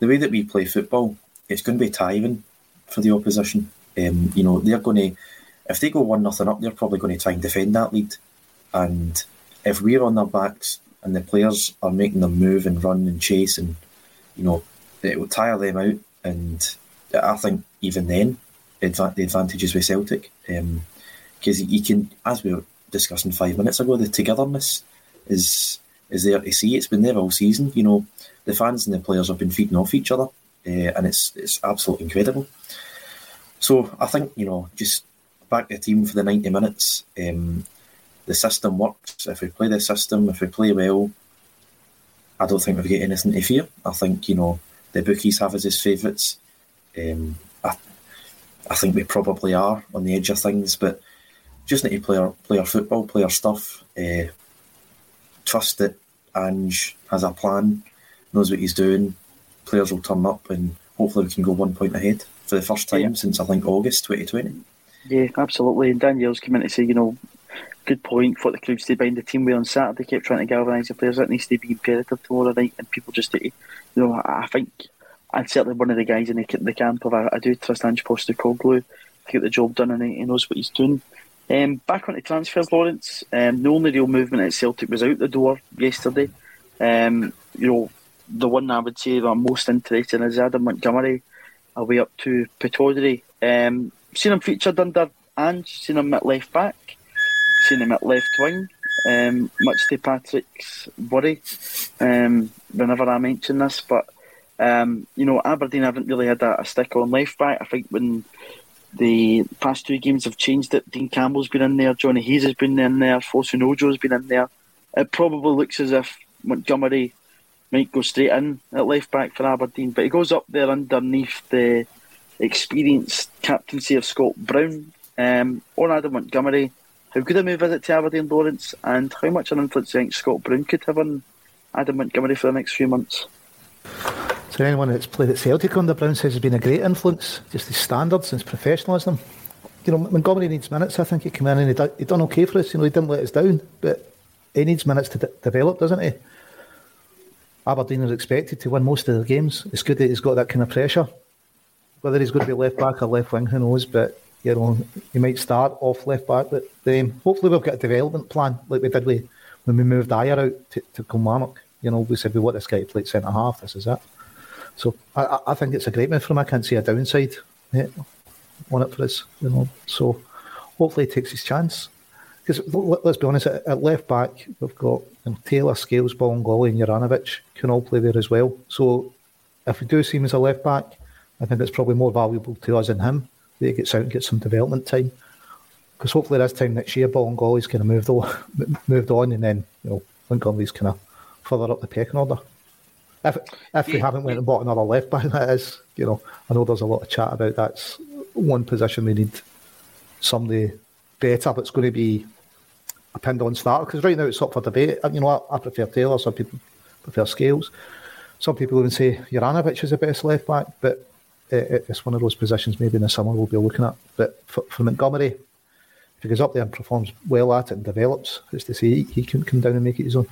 Speaker 4: the way that we play football, it's going to be tiring for the opposition. Um, you know, they're going to, if they go 1 nothing up, they're probably going to try and defend that lead. And if we're on their backs and the players are making them move and run and chase, and, you know, it will tire them out. And I think even then, the advantages with Celtic. Because um, you can, as we were discussing five minutes ago, the togetherness is is there to see. It's been there all season. You know, the fans and the players have been feeding off each other, uh, and it's it's absolutely incredible. So I think you know, just back the team for the ninety minutes. Um, the system works. If we play the system, if we play well, I don't think we've got anything to fear. I think you know the bookies have us as favourites. Um, I, I think we probably are on the edge of things, but just need to play our, play our football, play our stuff, uh, trust that Ange has a plan, knows what he's doing, players will turn up, and hopefully we can go one point ahead for the first time yeah. since I think August 2020.
Speaker 3: Yeah, absolutely. And Danielle's come in to say, you know, good point. What the crowd stayed behind the team We on Saturday, kept trying to galvanise the players. That needs to be imperative tomorrow night, and people just, you know, I think and certainly one of the guys in the, the camp of I, I do trust Ange Postecoglou to get the job done, and he, he knows what he's doing. Um, back on the transfers, Lawrence. Um, the only real movement at Celtic was out the door yesterday. Um, you know, the one I would say that I'm most interested in is Adam Montgomery, away up to Pittodrie. Um, seen him featured under Ange, seen him at left back, seen him at left wing. Um, much to Patrick's worry um, whenever I mention this, but um, you know, Aberdeen haven't really had a, a stick on left back. I think when the past two games have changed it, Dean Campbell's been in there, Johnny Hayes has been in there, Funso Ojo's been in there. It probably looks as if Montgomery might go straight in at left back for Aberdeen, but he goes up there underneath the experienced captaincy of Scott Brown. Um, on Adam Montgomery, how good a move is it to Aberdeen Lawrence, and how much an influence do you think Scott Brown could have on Adam Montgomery for the next few months?
Speaker 5: So anyone that's played at Celtic under Brown says he's been a great influence, just his standards and his professionalism. You know, Montgomery needs minutes. I think he came in and he done, he done okay for us. You know, he didn't let us down, but he needs minutes to develop, doesn't he? Aberdeen is expected to win most of the games. It's good that he's got that kind of pressure. Whether he's going to be left back or left wing, who knows? But you know, he might start off left back. But um, hopefully, we've got a development plan like we did when we moved Ajer out to, to Kilmarnock. You know, we said we want this guy to play centre half. This is it. So I, I think it's a great move for him. I can't see a downside yeah, on it for us. You know, so hopefully he takes his chance. Because let's be honest, at, left back we've got you know, Taylor, Scales, Bolingoli, and Juranovic can all play there as well. So if we do see him as a left back, I think it's probably more valuable to us than him that he gets out and gets some development time. Because hopefully this time next year, Bolingoli's kind of moved on, moved on, and then you know Montgomery's kind of further up the pecking order. If if we haven't went and bought another left back, that is, you know, I know there's a lot of chat about that's one position we need somebody better, but it's going to be a pinned on starter because right now it's up for debate. You know, I, I prefer Taylor, some people prefer Scales. some people even say Juranovic is the best left back, but it, it's one of those positions maybe in the summer we'll be looking at. But for, for Montgomery, if he goes up there and performs well at it and develops, it's to say he, he can come down and make it his own.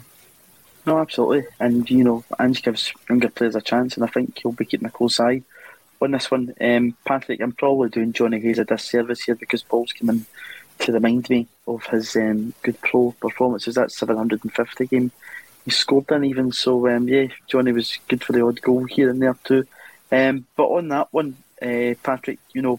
Speaker 3: No, absolutely. And, you know, Ange gives younger players a chance, and I think he'll be keeping a close eye on this one. Um, Patrick, I'm probably doing Johnny Hayes a disservice here because Paul's come in to remind me of his um, good pro performances. That 750 game he scored in, even. So, um, yeah, Johnny was good for the odd goal here and there too. Um, but on that one, uh, Patrick, you know,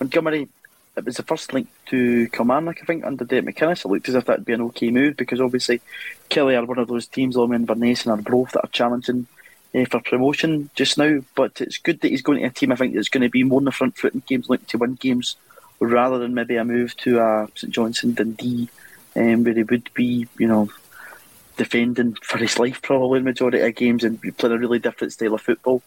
Speaker 3: Montgomery, it was the first link to Kilmarnock, I think, under Dave McInnes. It looked as if that'd be an okay move because obviously Killie are one of those teams, along with Inverness and Arbroath, that are challenging uh, for promotion just now. But it's good that he's going to a team, I think, that's going to be more on the front foot in games, looking to win games, rather than maybe a move to uh, St Johnstone, Dundee, um, where he would be, you know, defending for his life probably in the majority of games and playing a really different style of football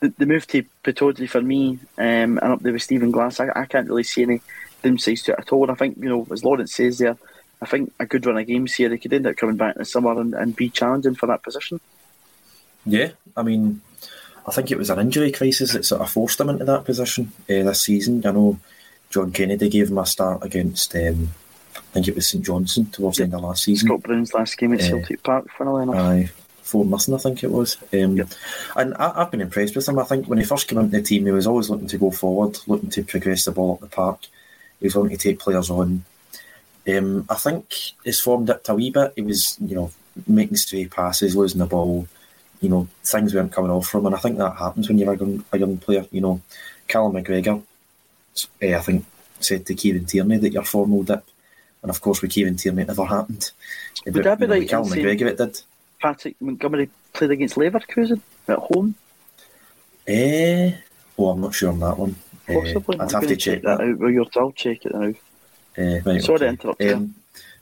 Speaker 3: the, the move to Pittodrie for me, um, and up there with Stephen Glass, I, I can't really see any downsides to it at all. And I think, you know, as Lawrence says there, I think a good run of games here, they could end up coming back in the summer and, and be challenging for that position.
Speaker 4: Yeah, I mean, I think it was an injury crisis that sort of forced him into that position uh, this season. I know John Kennedy gave him a start against, um, I think it was St Johnstone towards the end of last season.
Speaker 3: Scott Brown's last game at uh, Celtic Park, funnily enough.
Speaker 4: Aye, four nothing, I think it was. Um, yep. And I, have been impressed with him. I think when he first came into the team, he was always looking to go forward, looking to progress the ball up the park. He was wanting to take players on. Um, I think his form dipped a wee bit. He was, you know, making stray passes, losing the ball. You know, things weren't coming off from him, and I think that happens when you're a young, a young player. You know, Callum McGregor, uh, I think, said to Kieran Tierney that your form will dip. And of course, with Kieran Tierney, it never happened.
Speaker 3: Would but, that be
Speaker 4: like Callum McGregor, it did.
Speaker 3: Patrick Montgomery played against Leverkusen at home?
Speaker 4: Eh, oh, I'm not sure on that one.
Speaker 3: Possibly.
Speaker 4: Uh, I'd have to check, that.
Speaker 3: that. out. Well, I'll check it now.
Speaker 4: Uh, right,
Speaker 3: Sorry
Speaker 4: okay.
Speaker 3: to interrupt
Speaker 4: um,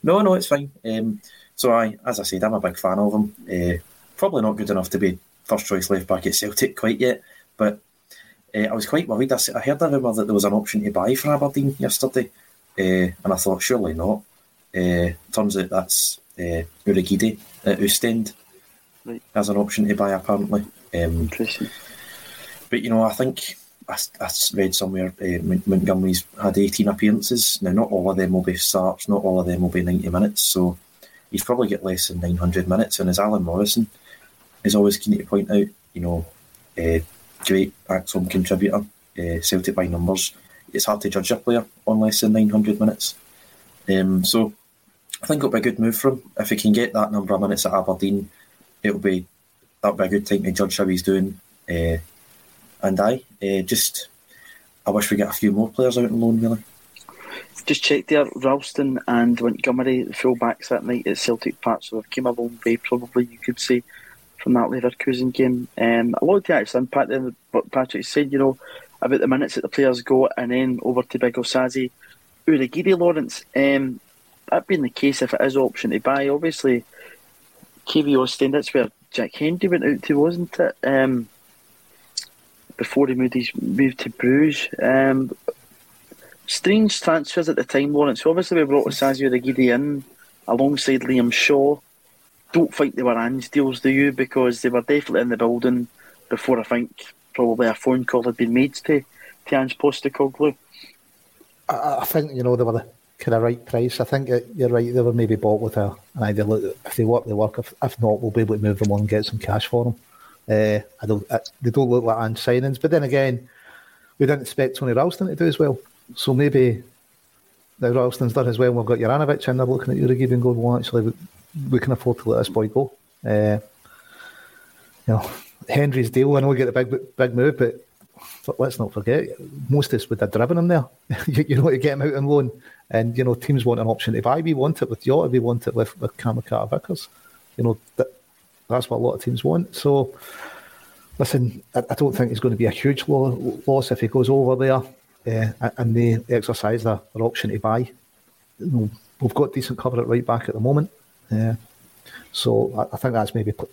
Speaker 4: No, no, it's fine. Um, so, I, as I said, I'm a big fan of him. Uh, probably not good enough to be first choice left back at Celtic quite yet, but uh, I was quite worried. I, I heard everywhere that there was an option to buy for Aberdeen yesterday, uh, and I thought surely not. Uh, turns out that's uh, Urhoghide at Ostend
Speaker 3: right.
Speaker 4: as an option to buy apparently. Um,
Speaker 3: Interesting.
Speaker 4: But you know, I think I, I read somewhere uh, Montgomery's had 18 appearances. Now, not all of them will be starts, not all of them will be 90 minutes. So he's probably got less than 900 minutes. And as Alan Morrison is always keen to point out, you know, uh, great maximum contributor, uh, Celtic by numbers. It's hard to judge a player on less than 900 minutes. Um, so I think it'll be a good move for him if he can get that number of minutes at Aberdeen. It'll be that'll be a good time to judge how he's doing. Uh, and I uh, just I wish we get a few more players out on loan really.
Speaker 3: Just checked there, Ralston and Montgomery, the full backs that night at Celtic Park, so they've came a long way probably you could say from that Leverkusen game. Um, a lot of the actually unpack then what Patrick said, you know, about the minutes that the players got and then over to Big Osaze. Urhoghide Lawrence, um, that being the case, if it is option to buy, obviously KV Ostend, that's where Jack Hendry went out to, wasn't it? Um, before he moved, his, moved to Bruges. Um, strange transfers at the time, Lawrence. So obviously, we brought Osaze Urhoghide in alongside Liam Shaw. Don't think they were Ange deals, do you? Because they were definitely in the building before I think probably a phone call had been made to, to Ange Postecoglou.
Speaker 5: I, I think, you know, they were the kind of right price. I think it, you're right. They were maybe bought with a, an idea. Look, if they work, they work. If, if not, we'll be able to move them on and get some cash for them. Uh, I don't. I, they don't look like signings. But then again, we didn't expect Tony Ralston to do as well. So maybe the Ralston's done as well. We've got Juranovic and they're looking at Urhoghide and going, well, actually, we, we, can afford to let this boy go. Uh, you know, Hendry's deal. I know we get the big big move, but let's not forget, most of us would have driven him there, you, you, know, to get him out on loan. And, you know, teams want an option to buy. We want it with Jota, we want it with, with Cameron Carter Vickers. You know, that, that's what a lot of teams want. So, listen, I, I don't think it's going to be a huge lo- loss if he goes over there uh, and they exercise their, their option to buy. You know, we've got decent cover at right back at the moment. Uh, so I, I, think that's maybe pl-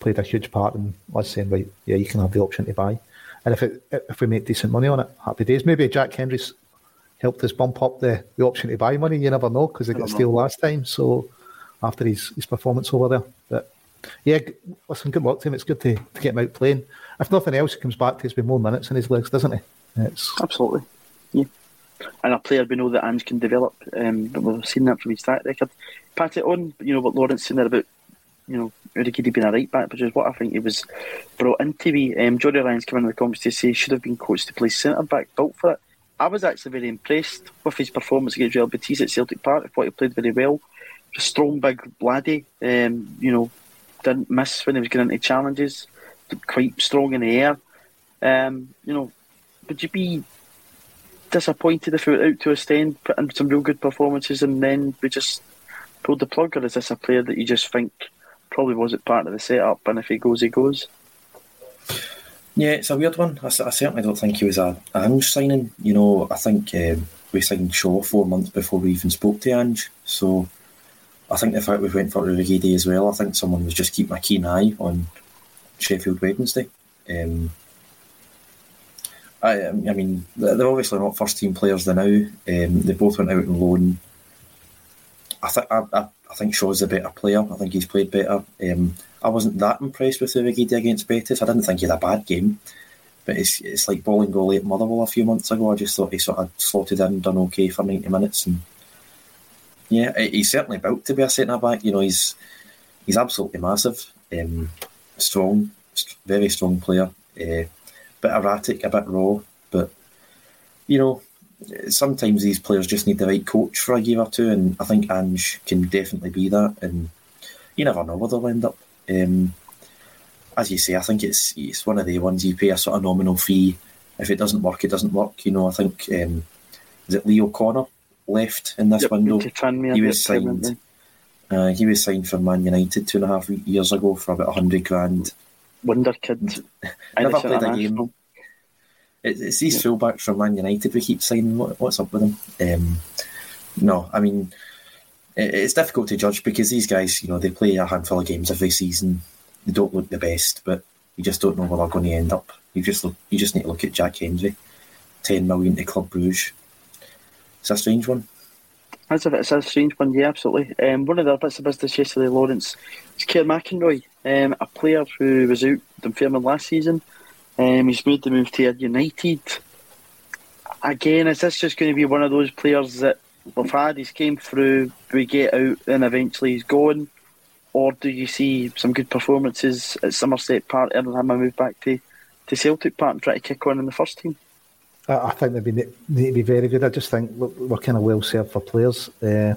Speaker 5: played a huge part in us saying, right, yeah, you can have the option to buy. And if it, if we make decent money on it, happy days. Maybe Jack Hendry's helped us bump up the, the option to buy money. You never know because they got steal last time. So after his, his performance over there, but yeah, listen, good luck to him. It's good to, to get him out playing. If nothing else, he comes back, takes me more minutes in his legs, doesn't he? It's...
Speaker 3: Absolutely. Yeah. And a player we know that Ange can develop. Um, we've seen that from his track record. Pat it on, you know, what Lawrence said there about, you know, Urhoghide being a right back, which is what I think he was brought in to be. Um, Jordy Ryan's come in the comments to say he should have been coached to play centre back, built for it. I was actually very impressed with his performance against Real Betis at Celtic Park. I thought he played very well. A strong, big laddie. Um, you know, didn't miss when he was getting into challenges. Quite strong in the air. Um, you know, would you be disappointed if we went out to Ostend, put in some real good performances, and then we just pulled the plug, or is this a player that you just think probably wasn't part of the setup, and if he goes, he goes?
Speaker 4: Yeah, it's a weird one. I, I certainly don't think he was a, a Ange signing. You know, I think um, we signed Shaw four months before we even spoke to Ange. So I think the fact we went for Urhoghide as well, I think someone was just keeping a keen eye on Sheffield Wednesday. Um, I, I mean, they're obviously not first team players They now. Um, they both went out on loan. I think I, I, I, think Shaw's a better player. I think he's played better. Um, I wasn't that impressed with Urhoghide against Betis. I didn't think he had a bad game, but it's it's like Bolingoli at Motherwell a few months ago. I just thought he sort of slotted in, done okay for ninety minutes, and yeah, he's certainly built to be a centre back. You know, he's he's absolutely massive, um, strong, very strong player. Uh, bit erratic, a bit raw, but you know, sometimes these players just need the right coach for a year or two, and I think Ange can definitely be that. And you never know where they'll end up. Um, as you say, I think it's it's one of the ones you pay a sort of nominal fee. If it doesn't work, it doesn't work. You know, I think um, is it Leo Connor left in this
Speaker 3: yep,
Speaker 4: window? He was signed. Uh, he was signed for Man United two and a half years ago for about a hundred grand
Speaker 3: wonder kid.
Speaker 4: Never played a game. It's these yeah. fullbacks from Man United we keep signing. What, what's up with them? Um, no, I mean it, it's difficult to judge because these guys, you know, they play a handful of games every season. They don't look the best, but you just don't know where they're going to end up. You just look, you just need to look at Jack Hendry, ten million to Club Bruges. It's a strange one.
Speaker 3: That's a, it's a strange one, yeah, absolutely. Um, one of the other bits of business yesterday, Lawrence, is Kerr McInroy, um, a player who was out in Fairmont last season. Um, he's made the move to United. Again, is this just going to be one of those players that we've had? He's came through, we get out, and eventually he's gone. Or do you see some good performances at Somerset Park and have him move back to, to Celtic Park and try to kick on in the first team?
Speaker 5: I think they need to be very good. I just think we're kind of well served for players. Uh,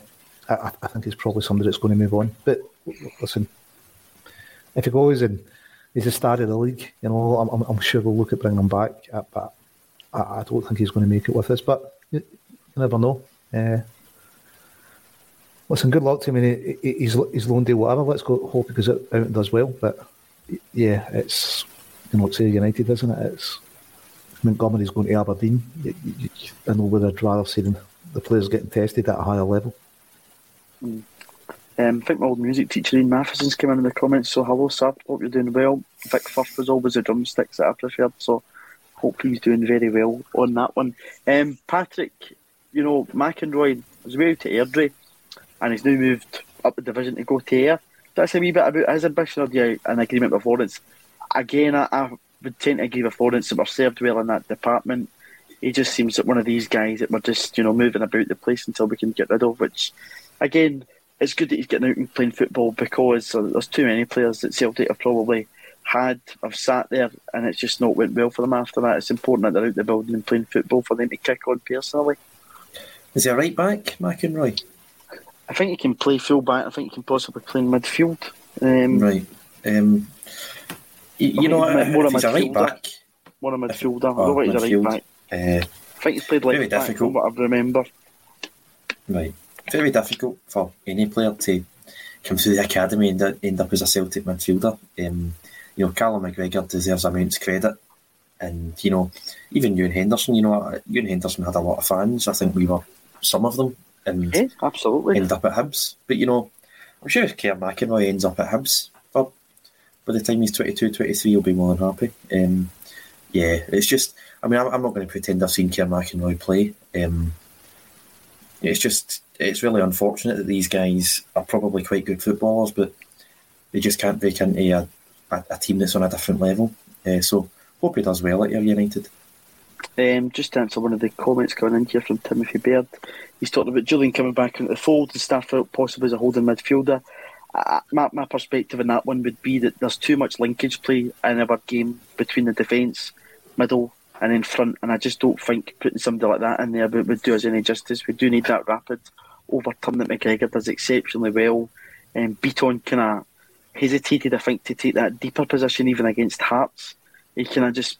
Speaker 5: I, I, think he's probably somebody that's going to move on. But listen, if he goes and he's the star of the league, you know, I'm, I'm sure we'll look at bringing him back. Uh, but I, I, don't think he's going to make it with us. But you, you never know. Uh, listen, good luck to him. I mean, he's he's loan deal, whatever. Let's go hope he goes out and does well. But yeah, it's you know, it's United, isn't it? It's Montgomery's going to Aberdeen, I know where I'd rather see them, the players getting tested at a higher level.
Speaker 3: Mm. Um, I think my old music teacher Ian Matheson's came in, in the comments. So hello, sir. Hope you're doing well. Vic Firth was always the drumsticks that I preferred. So hope he's doing very well on that one. Um, Patrick, you know McInroy was moved to Airdrie, and he's now moved up the division to go to Ayr. That's a wee bit about his ambition or the, an agreement with Lawrence. Again, I, I would tend to agree with Lawrence that we're served well in that department. He just seems like one of these guys that we're just, you know, moving about the place until we can get rid of, which, again, it's good that he's getting out and playing football because there's too many players that Celtic have probably had, have sat there, and it's just not went well for them after that. It's important that they're out the building and playing football for them to kick on personally.
Speaker 4: Is he a right back, McInroy?
Speaker 3: I think he can play full back. I think he can possibly play in midfield. Um,
Speaker 4: right. Um, you, know, more he's a right back.
Speaker 3: More a midfielder. I don't think he's a right back. Uh, I think he's played left back from what I remember.
Speaker 4: Right. Very difficult for any player to come through the academy and end up as a Celtic midfielder. Um, you know, Callum McGregor deserves immense credit. And, you know, even Ewan Henderson, you know, Ewan Henderson had a lot of fans. I think we were some of them. And
Speaker 3: yeah, absolutely.
Speaker 4: Ended up at Hibs. But, you know, I'm sure if Kerr McInroy ends up at Hibs, but by the time he's 22, 23, he'll be more than happy. Um, yeah, it's just, I mean, I'm, I'm not going to pretend I've seen Kerr McInroy play. Um, it's just, it's really unfortunate that these guys are probably quite good footballers, but they just can't break into a, a, a team that's on a different level. Uh, so hope he does well at United.
Speaker 3: Um, just to answer one of the comments coming in here from Timothy Baird, he's talking about Jullien coming back into the fold and Starfelt possibly as a holding midfielder. Uh, my, my perspective on that one would be that there's too much linkage play in our game between the defence, middle, and in front, and I just don't think putting somebody like that in there would, would do us any justice. We do need that rapid overturn that McGregor does exceptionally well. Um, Bitton kind of hesitated, I think, to take that deeper position even against Hearts. He kind of just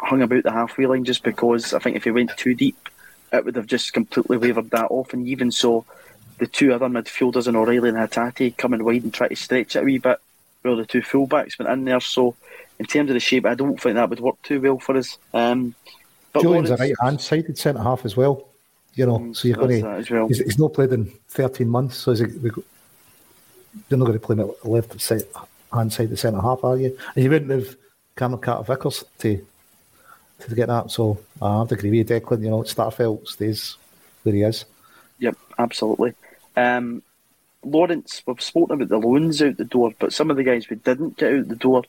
Speaker 3: hung about the halfway line just because I think if he went too deep, it would have just completely wavered that off. And even so, the two other midfielders in O'Riley and Hatate coming wide and try to stretch it a wee bit, while the two fullbacks went in there. So, in terms of the shape, I don't think that would work too well for us. Um,
Speaker 5: but Jullien's a right hand sided centre half as well. You know, mm, so you're going to. Well. He's, he's, not played in 13 months, so he, you're not going to play him at left hand side, the centre half, are you? And you wouldn't have Cameron Carter Vickers to to get that. So I have to agree with you, Declan. You know, Starfelt stays where he is.
Speaker 3: Yep, absolutely. Um, Lawrence, we've spoken about the loans out the door, but some of the guys we didn't get out the door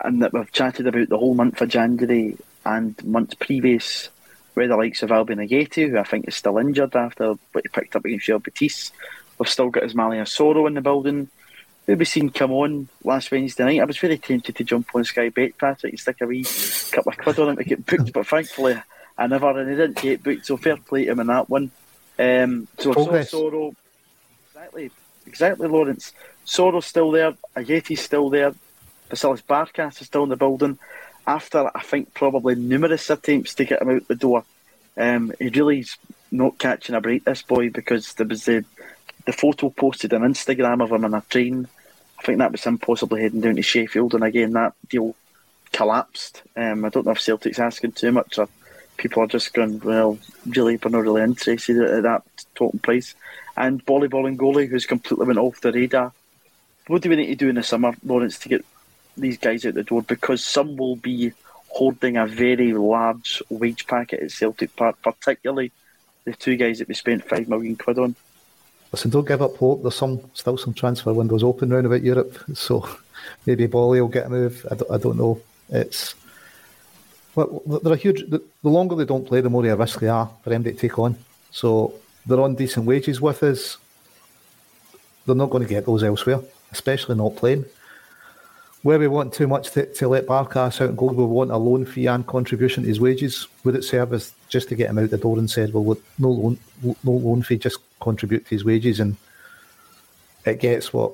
Speaker 3: and that we've chatted about the whole month of January and months previous, where the likes of Albian Ajeti, who I think is still injured after what he picked up against Real Betis. We've still got Ismaila Soro in the building who we seen come on last Wednesday night. I was very tempted to jump on Sky Bet, Patrick, and stick a wee couple of quid on him to get booked, but thankfully I never, and he didn't get booked, so fair play to him in that one. Um, so Soro, exactly, exactly, Lawrence. Soro's still there, Ajeti's still there, Vasilis Barkas is still in the building. After, I think, probably numerous attempts to get him out the door, um, he really's not catching a break, this boy, because there was the the photo posted on Instagram of him in a train. I think that was him possibly heading down to Sheffield, and again that deal collapsed. Um, I don't know if Celtic's asking too much, or people are just going, well, really, we're not really interested at that total price. And Boli Bolingoli, who's completely went off the radar. What do we need to do in the summer, Lawrence, to get these guys out the door? Because some will be holding a very large wage packet at Celtic Park, particularly the two guys that we spent five million quid on
Speaker 5: listen, don't give up hope. There's some still some transfer windows open around about Europe, so maybe Boli will get a move. I don't, I don't know. It's well, they're a huge. The, the, longer they don't play, the more of a risk they are for them to take on. So they're on decent wages with us. They're not going to get those elsewhere, especially not playing where we want too much to, to let Barkas out and go, we want a loan fee and contribution to his wages. Would it serve us just to get him out the door and said, well, no loan, no loan fee, just contribute to his wages, and it gets what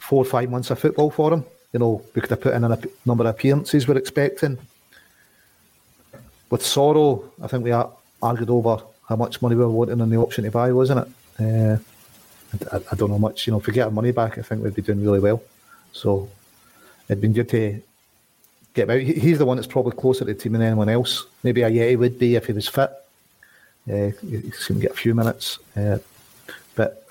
Speaker 5: four or five months of football for him. You know, we could have put in a number of appearances we're expecting. With Soro, I think we argued over how much money we were wanting on the option to buy, wasn't it? Uh, I, I, don't know much. You know, if we get our money back, I think we'd be doing really well. So it'd been good to get out. He's the one that's probably closer to the team than anyone else. Maybe Ajeti would be if he was fit. Uh, he's going to get a few minutes. Uh, but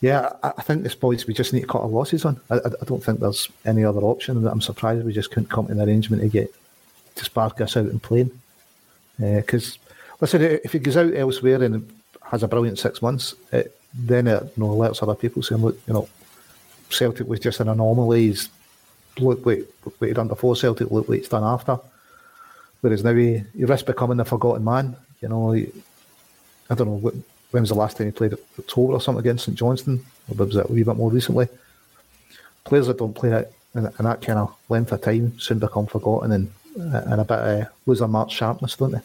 Speaker 5: yeah, I, I, think this boys we just need to cut our losses on. I, I, don't think there's any other option. I'm surprised we just couldn't come to an arrangement to get to Barkas out and playing. Because uh, listen, if he goes out elsewhere and has a brilliant six months, it, then it you know, lets other people saying, look, you know, Celtic was just an anomaly. He's look what, what he done before Celtic, look what he's done after. Whereas now he, he risks becoming the forgotten man. You know, he, I don't know, when was the last time he played October or something against St Johnstone? Or was it a wee bit more recently? Players that don't play that in, in that kind of length of time soon become forgotten and, and a bit uh, lose their march sharpness, don't they?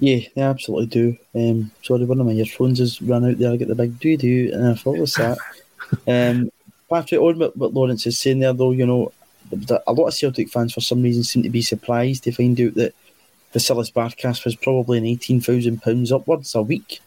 Speaker 3: Yeah, they absolutely do. Um, sorry, one of my earphones has run out there. I get the big doo doo, and I thought was that. um, Patrick, on what, what Lawrence is saying there, though, you know, a lot of Celtic fans for some reason seem to be surprised to find out that Vasilis Barkas was probably an eighteen thousand pounds upwards a week.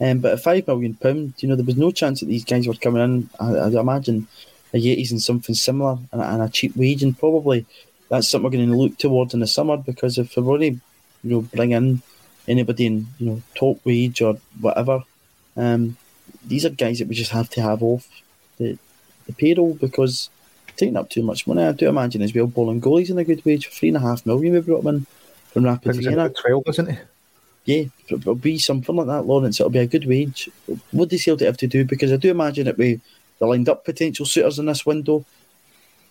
Speaker 3: Um, but at five million pound, you know, there was no chance that these guys were coming in. I, I imagine Ajeti's and something similar and, and, a cheap wage, and probably that's something we're going to look towards in the summer because if we're only, you know, bring in anybody in you know top wage or whatever, um, these are guys that we just have to have off the the payroll because taking up too much money. I do imagine as well. Bolingoli's in a good wage for three and a half million. We brought him in from Rapid Vienna.
Speaker 5: Twelve, isn't he?
Speaker 3: Yeah, it'll be something like that, Lawrence. It'll be a good wage. What does Celtic have to do? Because I do imagine that we they lined up potential suitors in this window,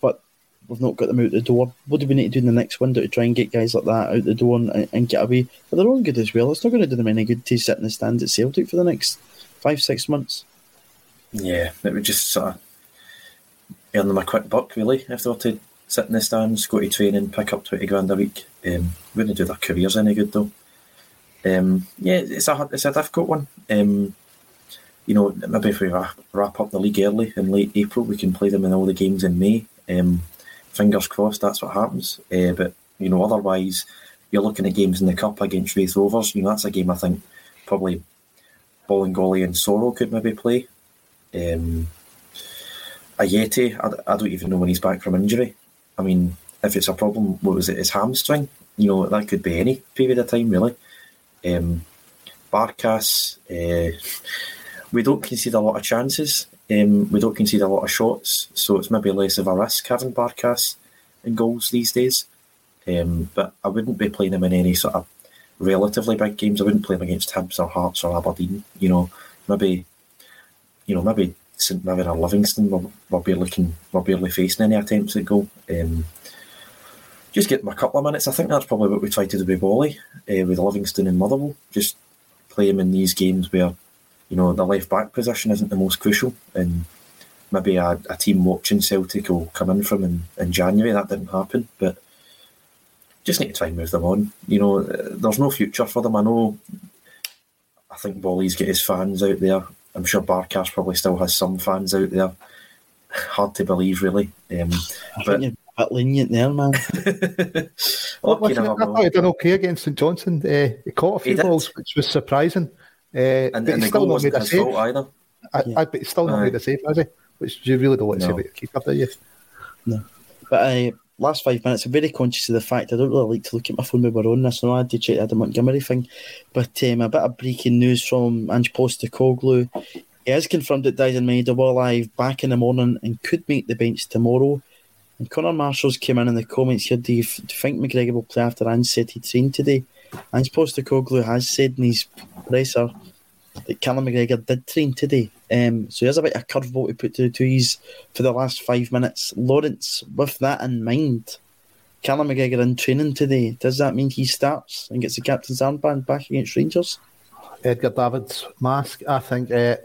Speaker 3: but we've not got them out the door. What do we need to do in the next window to try and get guys like that out the door and, and get away? But they're all good as well. It's not going to do them any good to sit in the stands at Celtic for the next five, six months.
Speaker 4: Yeah, it would just sort of earn them a quick buck, really, if they were to sit in the stands, go to training, pick up 20 grand a week. Um, wouldn't do their careers any good, though. Um, yeah, it's a it's a difficult one. Um, you know, maybe if we wrap up the league early in late April, we can play them in all the games in May. Um, fingers crossed that's what happens. Uh, but you know, otherwise, you're looking at games in the cup against Raith Rovers. You know, that's a game I think probably Bolingoli and Soro could maybe play. Um, Ajeti, I, I don't even know when he's back from injury. I mean, if it's a problem, what was it, his hamstring? You know, that could be any period of time, really. Um, Barkas, uh, we don't concede a lot of chances. Um, we don't concede a lot of shots, so it's maybe less of a risk having Barkas in goals these days. Um, but I wouldn't be playing him in any sort of relatively big games. I wouldn't play him against Hibs or Hearts or Aberdeen. You know, maybe, you know, maybe St Mirren or Livingston will, will be looking, will barely facing any attempts at goal. Um, just get them a couple of minutes. I think that's probably what we tried to do with Bolly, uh, with Livingston and Motherwell. Just play them in these games where, you know, the left back position isn't the most crucial, and maybe a, a team watching Celtic will come in from in, in January. That didn't happen, but just need to try and move them on. You know, there's no future for them. I know. I think Bolly's got his fans out there. I'm sure Barkas probably still has some fans out there. Hard to believe, really. Um,
Speaker 3: I but, think you're a bit lenient there, man.
Speaker 5: well, listen, I thought he done okay against St Johnstone. Uh, he caught a few balls, which was surprising. Uh,
Speaker 4: and,
Speaker 5: but
Speaker 4: and
Speaker 5: he's still not made a save.
Speaker 4: Either.
Speaker 5: I, I, but he's still not made a save, has he? Which you really don't want to no. say about your keeper, do you?
Speaker 3: No. But uh, last five minutes, I'm very conscious of the fact I don't really like to look at my phone when we're on this. I know I to check the Montgomery thing. But um, a bit of breaking news from Ange Postecoglou. He has confirmed that Daizen Maeda will live back in the morning and could make the bench tomorrow. And Connor Marshall's came in in the comments here. Do you, do you think McGregor will play after Ange said he trained today? Ange Postecoglou has said in his presser that Callum McGregor did train today. Um, so here's a bit of curveball to put to the twos for the last five minutes. Lawrence, with that in mind, Callum McGregor in training today, does that mean he starts and gets the captain's armband back against Rangers?
Speaker 5: Edgar Davids mask, I think. Uh,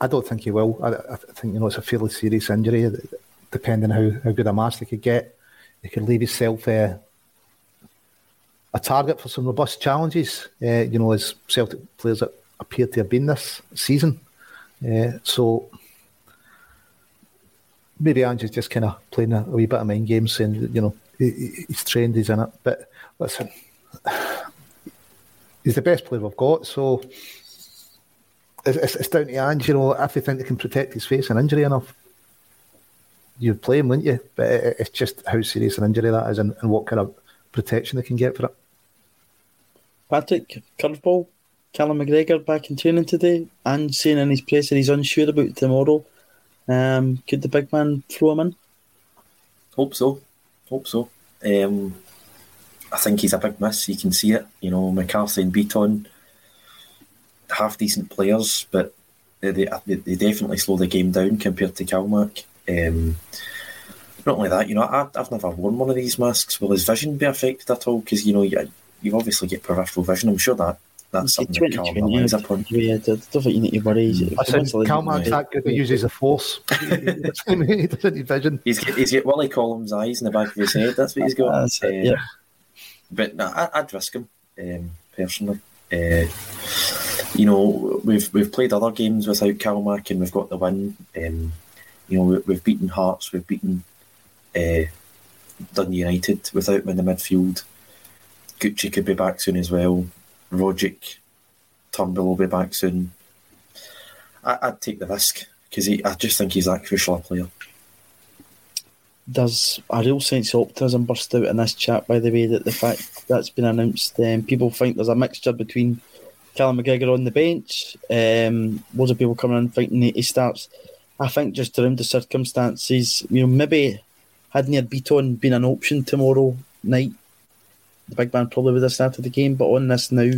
Speaker 5: I don't think he will. I, I, think you know it's a fairly serious injury. Depending how, how good a mask he could get, he could leave himself uh, a target for some robust challenges. Uh, you know, as Celtic players that appear to have been this season. Uh, so maybe Ange's just kind of playing a, a, wee bit of mind games, saying you know he, he's trained, he's in it. But listen, he's the best player we've got, so it's, it's, down to Ange. You know, if they think they can protect his face and injury enough, you'd play him, wouldn't you? But it's just how serious an injury that is, and, and what kind of protection they can get for it.
Speaker 3: Patrick, curveball. Callum McGregor back in training today and saying in his that he's unsure about tomorrow. Um, could the big man throw him in?
Speaker 4: Hope so. Hope so. Um, I think he's a big miss. You can see it. You know, McCarthy and Bitton, half decent players, but they, they, they definitely slow the game down compared to Calmac. Um, not only that, you know, I, I've never worn one of these masks. Will his vision be affected at all? Because, you know, you, you obviously get peripheral vision. I'm sure that that's something that Cal relies upon.
Speaker 3: Yeah, I don't think you need to worry.
Speaker 5: I said Calman's that good, he uses a force. he doesn't need vision.
Speaker 4: He's got, he's got Willie Collins' eyes in the back of his head, that's what he's got.
Speaker 3: That's it, yeah.
Speaker 4: But no, I, would risk him, um, personally. Uh, you know, we've we've played other games without Calmac and we've got the win. Um, you know, we, have beaten Hearts, we've beaten uh, Dundee United without him in the midfield. Gucci could be back soon as well. Rogic, Turnbull will be back soon. I, would take the risk because I just think he's that crucial a player.
Speaker 3: There's a real sense of optimism burst out in this chat, by the way, that the fact that's been announced, um, people think there's a mixture between Callum McGregor on the bench, um, loads of people coming in thinking he starts. I think just around the circumstances, you know, maybe hadn't had Bitton been an option tomorrow night, the big man probably would have started the game. But on this now,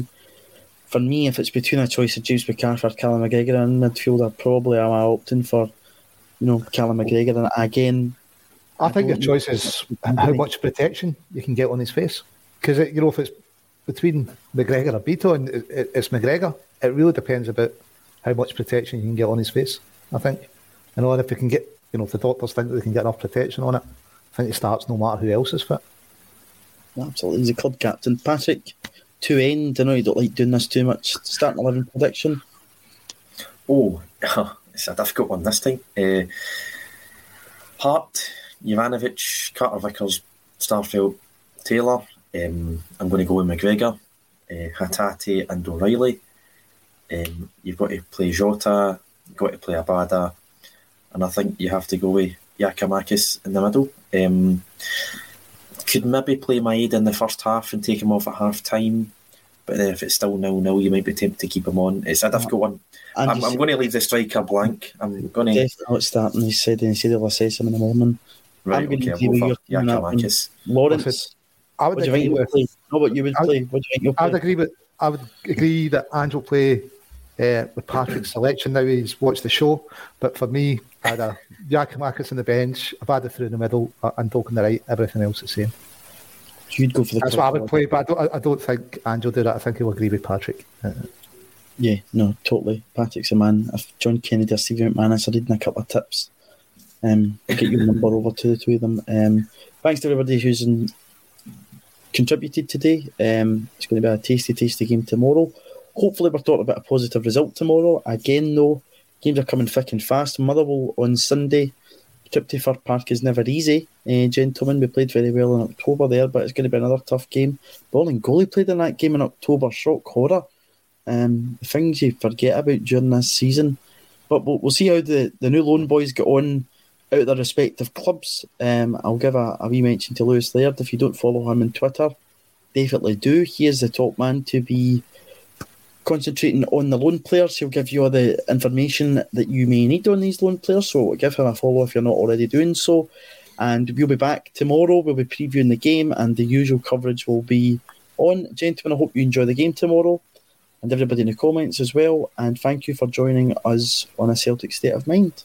Speaker 3: for me, if it's between a choice of James McCarthy or Callum McGregor in midfield, I probably am opting for you know, Callum McGregor. And again,
Speaker 5: I, think the choice is how much protection you can get on his face. Because, you know, if it's between McGregor or Bitton, it, it's McGregor. It really depends about how much protection you can get on his face, I think. And if you can get, you know, if the doctors think that they can get enough protection on it, I think he starts no matter who else is fit.
Speaker 3: Absolutely. He's a club captain. Patrick, to end, I know you don't like doing this too much. Starting 11 prediction.
Speaker 4: Oh, it's a difficult one this time. Uh, Hart, Juranovic, Carter Vickers, Starfelt, Taylor. Um, I'm going to go with McGregor, uh, Hatate, and O'Riley. Um, you've got to play Jota, you've got to play Abada, and I think you have to go with Giakoumakis in the middle. Um, could maybe play Maeda in the first half and take him off at half time, but then if it's still nil nil, you might be tempted to keep him on. It's a difficult one. I'm, I'm, going to leave the striker blank. I'm going to
Speaker 3: definitely not starting. He said he said he'll assess him in the morning.
Speaker 4: Right, I'm okay, going to Giakoumakis.
Speaker 3: Lawrence, I would agree with. Play? No, what you would play? What do you think you'll play?
Speaker 5: I'd agree with. I would agree that Ange'll play uh, with Patrick's selection now. He's watched the show, but for me, I had a Giakoumakis on the bench, Abada through in the middle, uh, and Doak on the right. Everything else the same.
Speaker 3: You'd go for the.
Speaker 5: That's what I would play, but I don't, I don't think Angel did that. I think he'll agree with Patrick. Uh,
Speaker 3: yeah, no, totally. Patrick's a man. If John Kennedy or Stevie McManus are reading a couple of tips, um, get your number over to the two of them. Um, thanks to everybody who's in, contributed today. Um, it's going to be a tasty, tasty game tomorrow. Hopefully, we're talking about a positive result tomorrow. Again, though, games are coming thick and fast. Motherwell on Sunday. Trip to Fir Park is never easy, uh, gentlemen. We played very well in October there, but it's going to be another tough game. Bolingoli played in that game in October. Shock horror. Um, things you forget about during this season. But we'll, we'll see how the, the new loan boys get on out their respective clubs. Um, I'll give a, a wee mention to Lewis Laird. If you don't follow him on Twitter, definitely do. He is the top man to be concentrating on the loan players. He'll give you all the information that you may need on these loan players. So give him a follow if you're not already doing so. And we'll be back tomorrow. We'll be previewing the game, and the usual coverage will be on. Gentlemen, I hope you enjoy the game tomorrow, and everybody in the comments as well. And thank you for joining us on a Celtic State of Mind.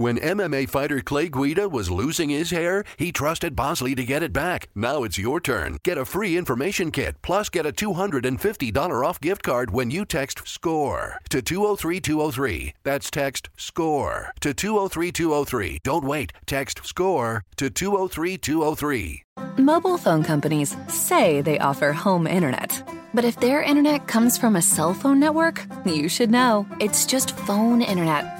Speaker 7: When MMA fighter Clay Guida was losing his hair, he trusted Bosley to get it back. Now it's your turn. Get a free information kit, plus get a $250 off gift card when you text SCORE to 203203. That's text SCORE to 203203. Don't wait. Text SCORE to 203203.
Speaker 2: Mobile phone companies say they offer home internet. But if their internet comes from a cell phone network, you should know. It's just phone internet,